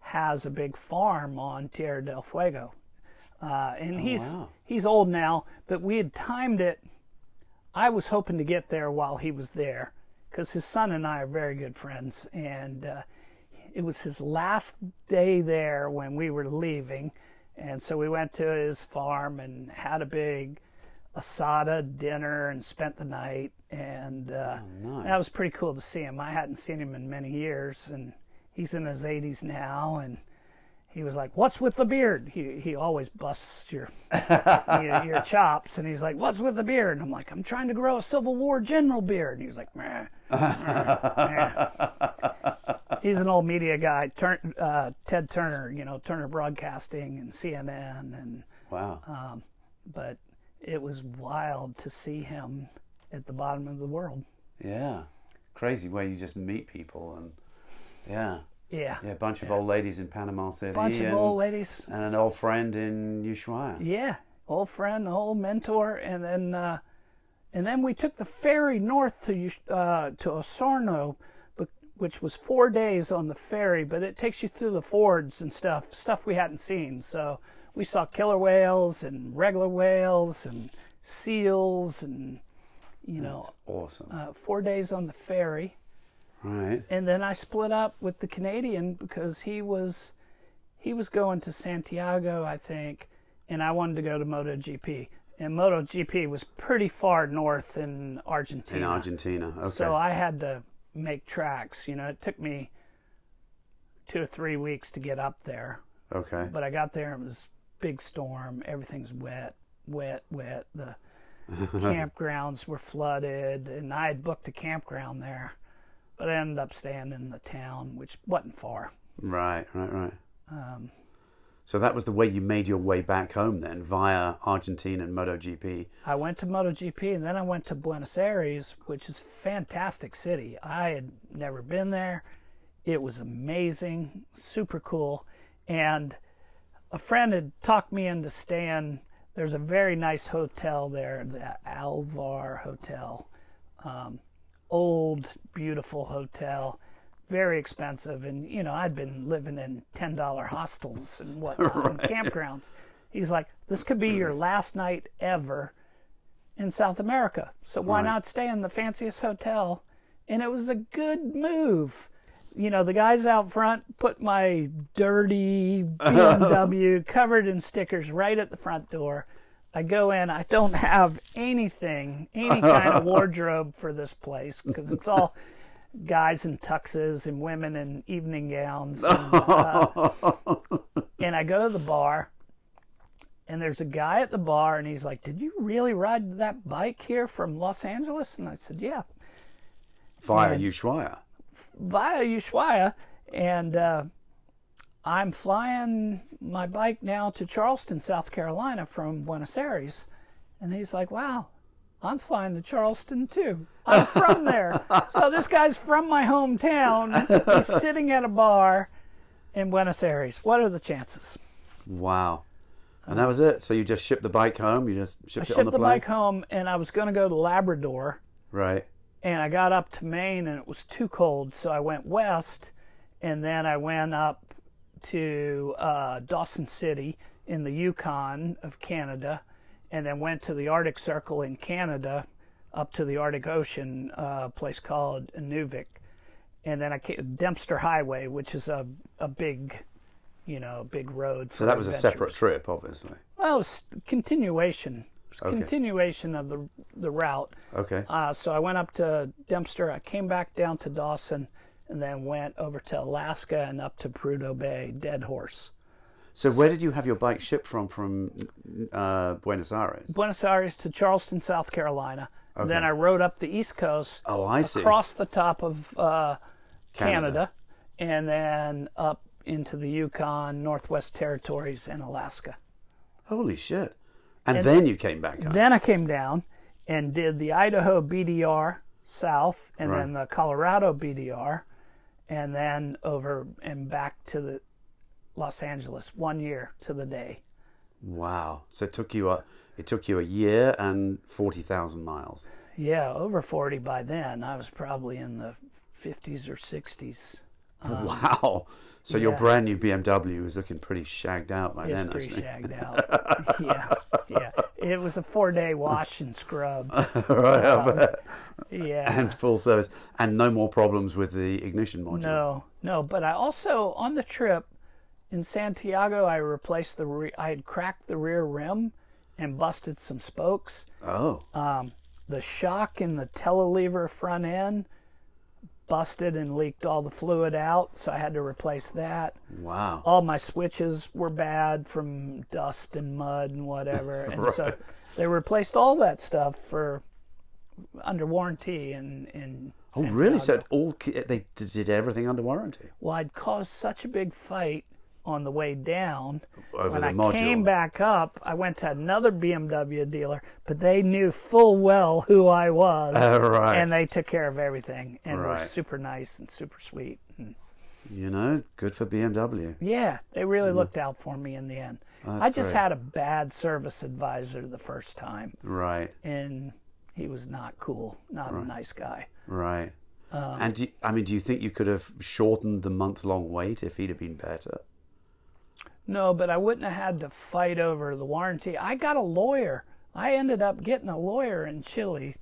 has a big farm on Tierra del Fuego. Uh, and he's wow. he's old now, but we had timed it. I was hoping to get there while he was there, because his son and I are very good friends, and uh, it was his last day there when we were leaving, and so we went to his farm and had a big asada dinner and spent the night, and uh, nice. that was pretty cool to see him. I hadn't seen him in many years, and he's in his 80s now, and he was like, "What's with the beard?" He he always busts your your, your chops, and he's like, "What's with the beard?" And I'm like, "I'm trying to grow a Civil War general beard." And he's like, Meh, meh, meh." He's an old media guy, Turn, uh, Ted Turner, you know, Turner Broadcasting and CNN, and Wow. um, but it was wild to see him at the bottom of the world. yeah. Crazy where you just meet people and yeah. Yeah, Yeah. A bunch of old ladies in Panama City bunch and, of old ladies. and an old friend in Ushuaia. Yeah, old friend, old mentor, and then uh, and then we took the ferry north to Us- uh, to Osorno, but- which was four days on the ferry, but it takes you through the fords and stuff, stuff we hadn't seen. So we saw killer whales and regular whales and seals and you know awesome. uh, four days on the ferry. Right. and then I split up with the Canadian because he was he was going to Santiago, I think, and I wanted to go to MotoGP. and MotoGP was pretty far north in Argentina. In Argentina. Okay. So I had to make tracks. You know, it took me two or three weeks to get up there, okay. but I got there. It was big storm. Everything's wet, wet, wet. The campgrounds were flooded, and I had booked a campground there, but I ended up staying in the town, which wasn't far. Right, right, right. Um, So that was the way you made your way back home then, via Argentina and MotoGP. I went to MotoGP and then I went to Buenos Aires, which is a fantastic city. I had never been there. It was amazing, super cool. And a friend had talked me into staying. There's a very nice hotel there, the Alvear Hotel. Um, old, beautiful hotel, very expensive. And, you know, I'd been living in $10 hostels and whatnot, and campgrounds. He's like, this could be your last night ever in South America. So why Right. not stay in the fanciest hotel? And it was a good move. You know, the guys out front put my dirty BMW covered in stickers right at the front door. I go in, I don't have anything, any kind of wardrobe for this place because it's all guys in tuxes and women in evening gowns. And, uh, and I go to the bar, and there's a guy at the bar, and he's like, Did you really ride that bike here from Los Angeles? And I said, Yeah, Via Yeah. Ushuaia. via Ushuaia. And uh, I'm flying my bike now to Charleston, South Carolina from Buenos Aires. And he's like, Wow, I'm flying to Charleston too. I'm from there. so this guy's from my hometown. He's sitting at a bar in Buenos Aires. What are the chances? Wow. And that was it. So you just shipped the bike home. You just I shipped it on the plane? I shipped the the plane. bike home and I was going to go to Labrador. Right. and I got up to Maine and it was too cold, so I went west, and then I went up to uh, Dawson City in the Yukon of Canada, and then went to the Arctic Circle in Canada, up to the Arctic Ocean, uh, place called Inuvik, and then I came Dempster Highway, which is a a big, you know, big road. So that was a separate trip, obviously. Well, it was continuation. Okay. Continuation of the the route. Okay. Uh, so I went up to Dempster. I came back down to Dawson, and then went over to Alaska and up to Prudhoe Bay, Dead Horse. So where did you have your bike shipped from? From uh, Buenos Aires. Buenos Aires to Charleston, South Carolina. Okay. Then I rode up the East Coast Oh, I see. across the top of uh, Canada. Canada. and then up into the Yukon, Northwest Territories, and Alaska. Holy shit! And, then you came back home. Then I came down and did the Idaho BDR south, and then the Colorado BDR, and then over and back to the Los Angeles one year to the day. Wow. So it took you a it took you a year and forty thousand miles. Yeah, over 40 by then. I was probably in the 50s or 60s. wow. So your brand new BMW is looking pretty shagged out by It's then. pretty shagged out. yeah, yeah. It was a four day wash and scrub. right. Bet. Yeah. And full service, and no more problems with the ignition module. No, no. But I also on the trip in Santiago, I replaced the. Re- I had cracked the rear rim and busted some spokes. Oh. Um, the shock in the telelever front end busted and leaked all the fluid out, so I had to replace that. Wow. All my switches were bad from dust and mud and whatever, and so they replaced all that stuff for under warranty and and. Oh, really? So all they did everything under warranty Well, I'd caused such a big fight on the way down. over when I module. came back up, I went to another BMW dealer, but they knew full well who I was. Oh, right. And they took care of everything and were Right. super nice and super sweet. And You know, good for BMW. yeah, they really looked out for me in the end. That's I just great. had a bad service advisor the first time, Right. and he was not cool, not a nice guy. Right. Um, and you, I mean, do you think you could have shortened the month-long wait if he'd have been better? No, but I wouldn't have had to fight over the warranty. I got a lawyer. I ended up getting a lawyer in Chile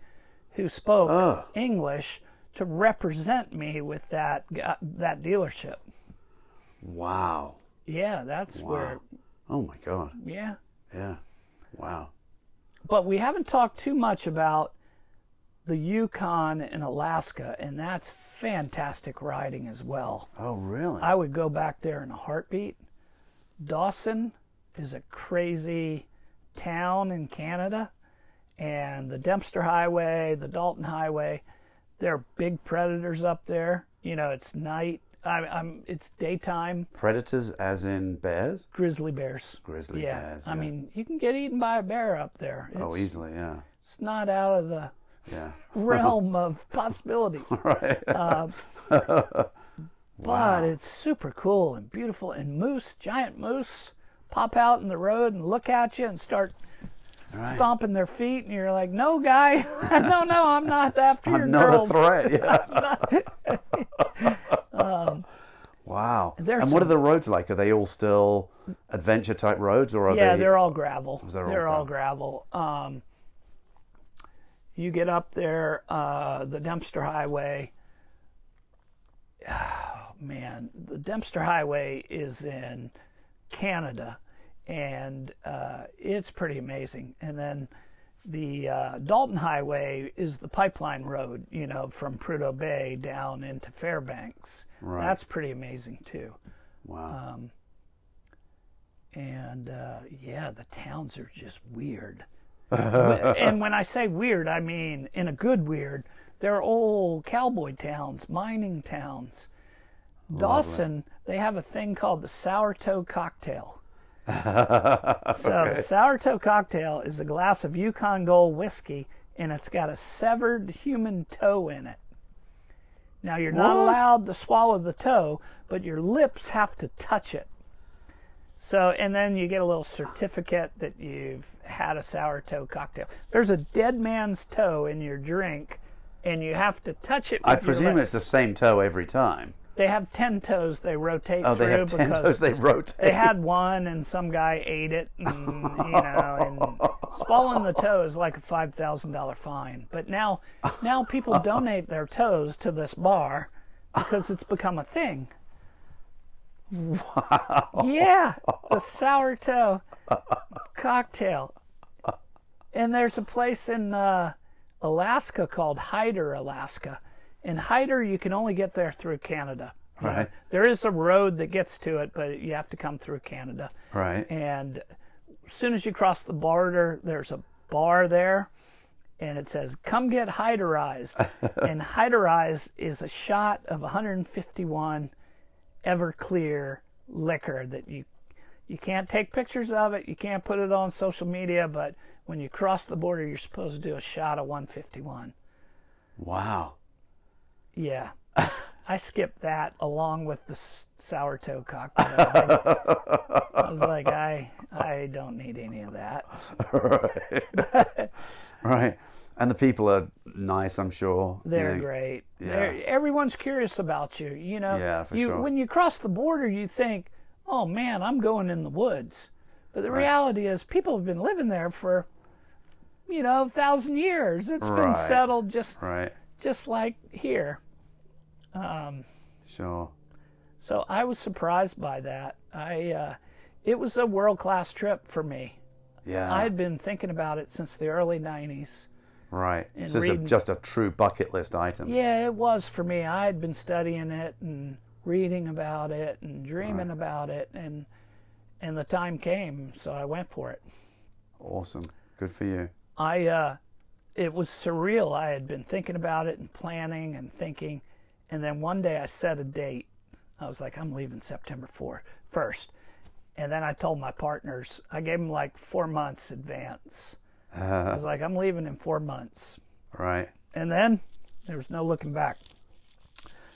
who spoke Oh. English to represent me with that gu- uh, that dealership. Wow. Yeah, that's where Oh my God. yeah. Yeah. Wow. but we haven't talked too much about the Yukon and Alaska, and that's fantastic riding as well. Oh, really? I would go back there in a heartbeat. Dawson is a crazy town in Canada, and the Dempster Highway, the Dalton Highway, there are big predators up there. You know, it's night. I, I'm. It's daytime. Predators, as in bears? Grizzly bears. Grizzly yeah. bears. Yeah. I mean, you can get eaten by a bear up there. It's, oh, easily, yeah. it's not out of the Yeah. realm of possibilities. right. Uh, Wow. But it's super cool and beautiful. And moose, giant moose, pop out in the road and look at you and start Right. stomping their feet. And you're like, no, guy, no, no, I'm not after your I'm not girls. a threat. Yeah. wow. there's And what are the roads like? Are they all still adventure type roads, or are yeah, they? they're all gravel. They're They're, all all gravel. Um, you get up there, uh, the Dempster Highway. Man, the Dempster Highway is in Canada, and uh, it's pretty amazing. And then the uh, Dalton Highway is the pipeline road, you know, from Prudhoe Bay down into Fairbanks. Right. That's pretty amazing too. Wow. Um, and uh, yeah, the towns are just weird. and when I say weird, I mean in a good weird. They're old cowboy towns, mining towns. Dawson, they have a thing called the sourdough cocktail. So the sourdough cocktail is a glass of Yukon Gold whiskey, and it's got a severed human toe in it. Now you're not What? allowed to swallow the toe, but your lips have to touch it. So, and then you get a little certificate that you've had a sourdough cocktail. There's a dead man's toe in your drink, and you have to touch it. I your presume lips. it's the same toe every time. They have ten toes they rotate Oh, through they have ten because toes. They rotate. they had one and some guy ate it and you know and swallowing the toe is like a five thousand dollar fine but now now people donate their toes to this bar because it's become a thing wow yeah the sour toe cocktail and there's a place in uh, alaska called hyder alaska and hyder you can only get there through canada. Right. there is a road that gets to it but you have to come through canada right. and as soon as you cross the border, there's a bar there, and it says "Come get Hyderized." and Hyderized is a shot of 151 Everclear liquor that you you can't take pictures of it, you can't put it on social media, but when you cross the border, you're supposed to do a shot of 151. Wow. Yeah. I, skipped that along with the sourdough cocktail. I, I was like, I I don't need any of that. right. right. And the people are nice, I'm sure. They're know. great. yeah. They're, everyone's curious about you. You know, Yeah, for you, sure. when you cross the border, you think, "Oh man, I'm going in the woods," but the reality is, people have been living there for, you know, a thousand years. It's been settled just Right. just like here. Sure. So I was surprised by that. I uh, it was a world class trip for me. Yeah. I had been thinking about it since the early '90s. right. This is a, just a true bucket list item. Yeah, it was for me. I had been studying it and reading about it and dreaming about it, and and the time came, so I went for it. Awesome. Good for you. I uh, it was surreal. I had been thinking about it and planning and thinking, and then one day I set a date. I was like, I'm leaving September 4th, first. And then I told my partners, I gave them like four months advance. Uh-huh. I was like, I'm leaving in four months. Right. And then there was no looking back.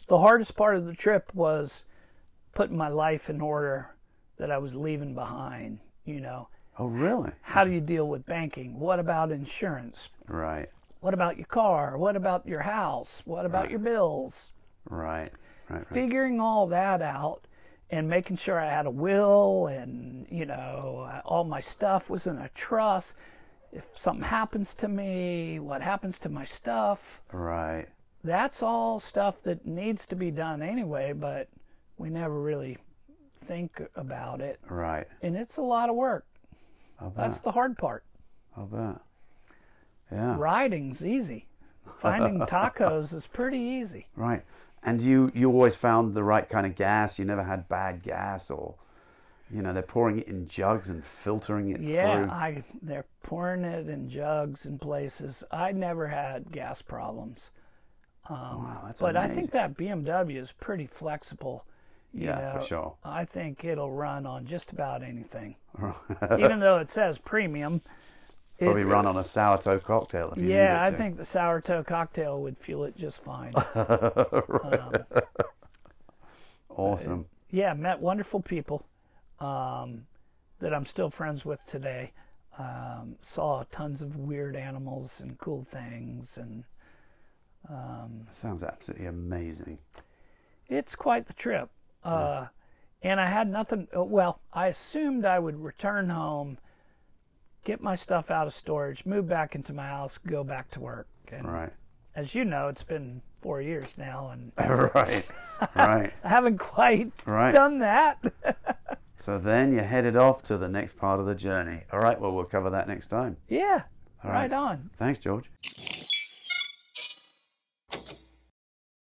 The hardest part of the trip was putting my life in order that I was leaving behind. You know, Oh, really? how do you deal with banking? What about insurance? Right. What about your car? What about your house? What about your bills? Right. Right. Right. Figuring all that out and making sure I had a will and, you know, all my stuff was in a trust. If something happens to me, what happens to my stuff? Right. That's all stuff that needs to be done anyway, but we never really think about it. Right. And it's a lot of work. That's the hard part. I'll bet. Yeah. riding's easy. Finding tacos is pretty easy. Right. And you you always found the right kind of gas. You never had bad gas, or you know they're pouring it in jugs and filtering it Yeah, through. I they're pouring it in jugs and places. I never had gas problems. Um, wow, that's But I think that BMW is pretty flexible. you yeah, for sure. I think it'll run on just about anything. Even though it says premium. It- Probably run on a sourdough cocktail if you Yeah, I think the sourdough cocktail would fuel it just fine. Awesome. yeah, met wonderful people um, that I'm still friends with today. Um, saw tons of weird animals and cool things, and That sounds absolutely amazing. it's quite the trip. Uh, and I had nothing. uh, Well, I assumed I would return home, get my stuff out of storage, move back into my house, go back to work. And Right. as you know, it's been four years now, and right. Right. I haven't quite Right. done that. So then you're headed off to the next part of the journey. All right. Well, we'll cover that next time. yeah, All right right. on. Thanks, George.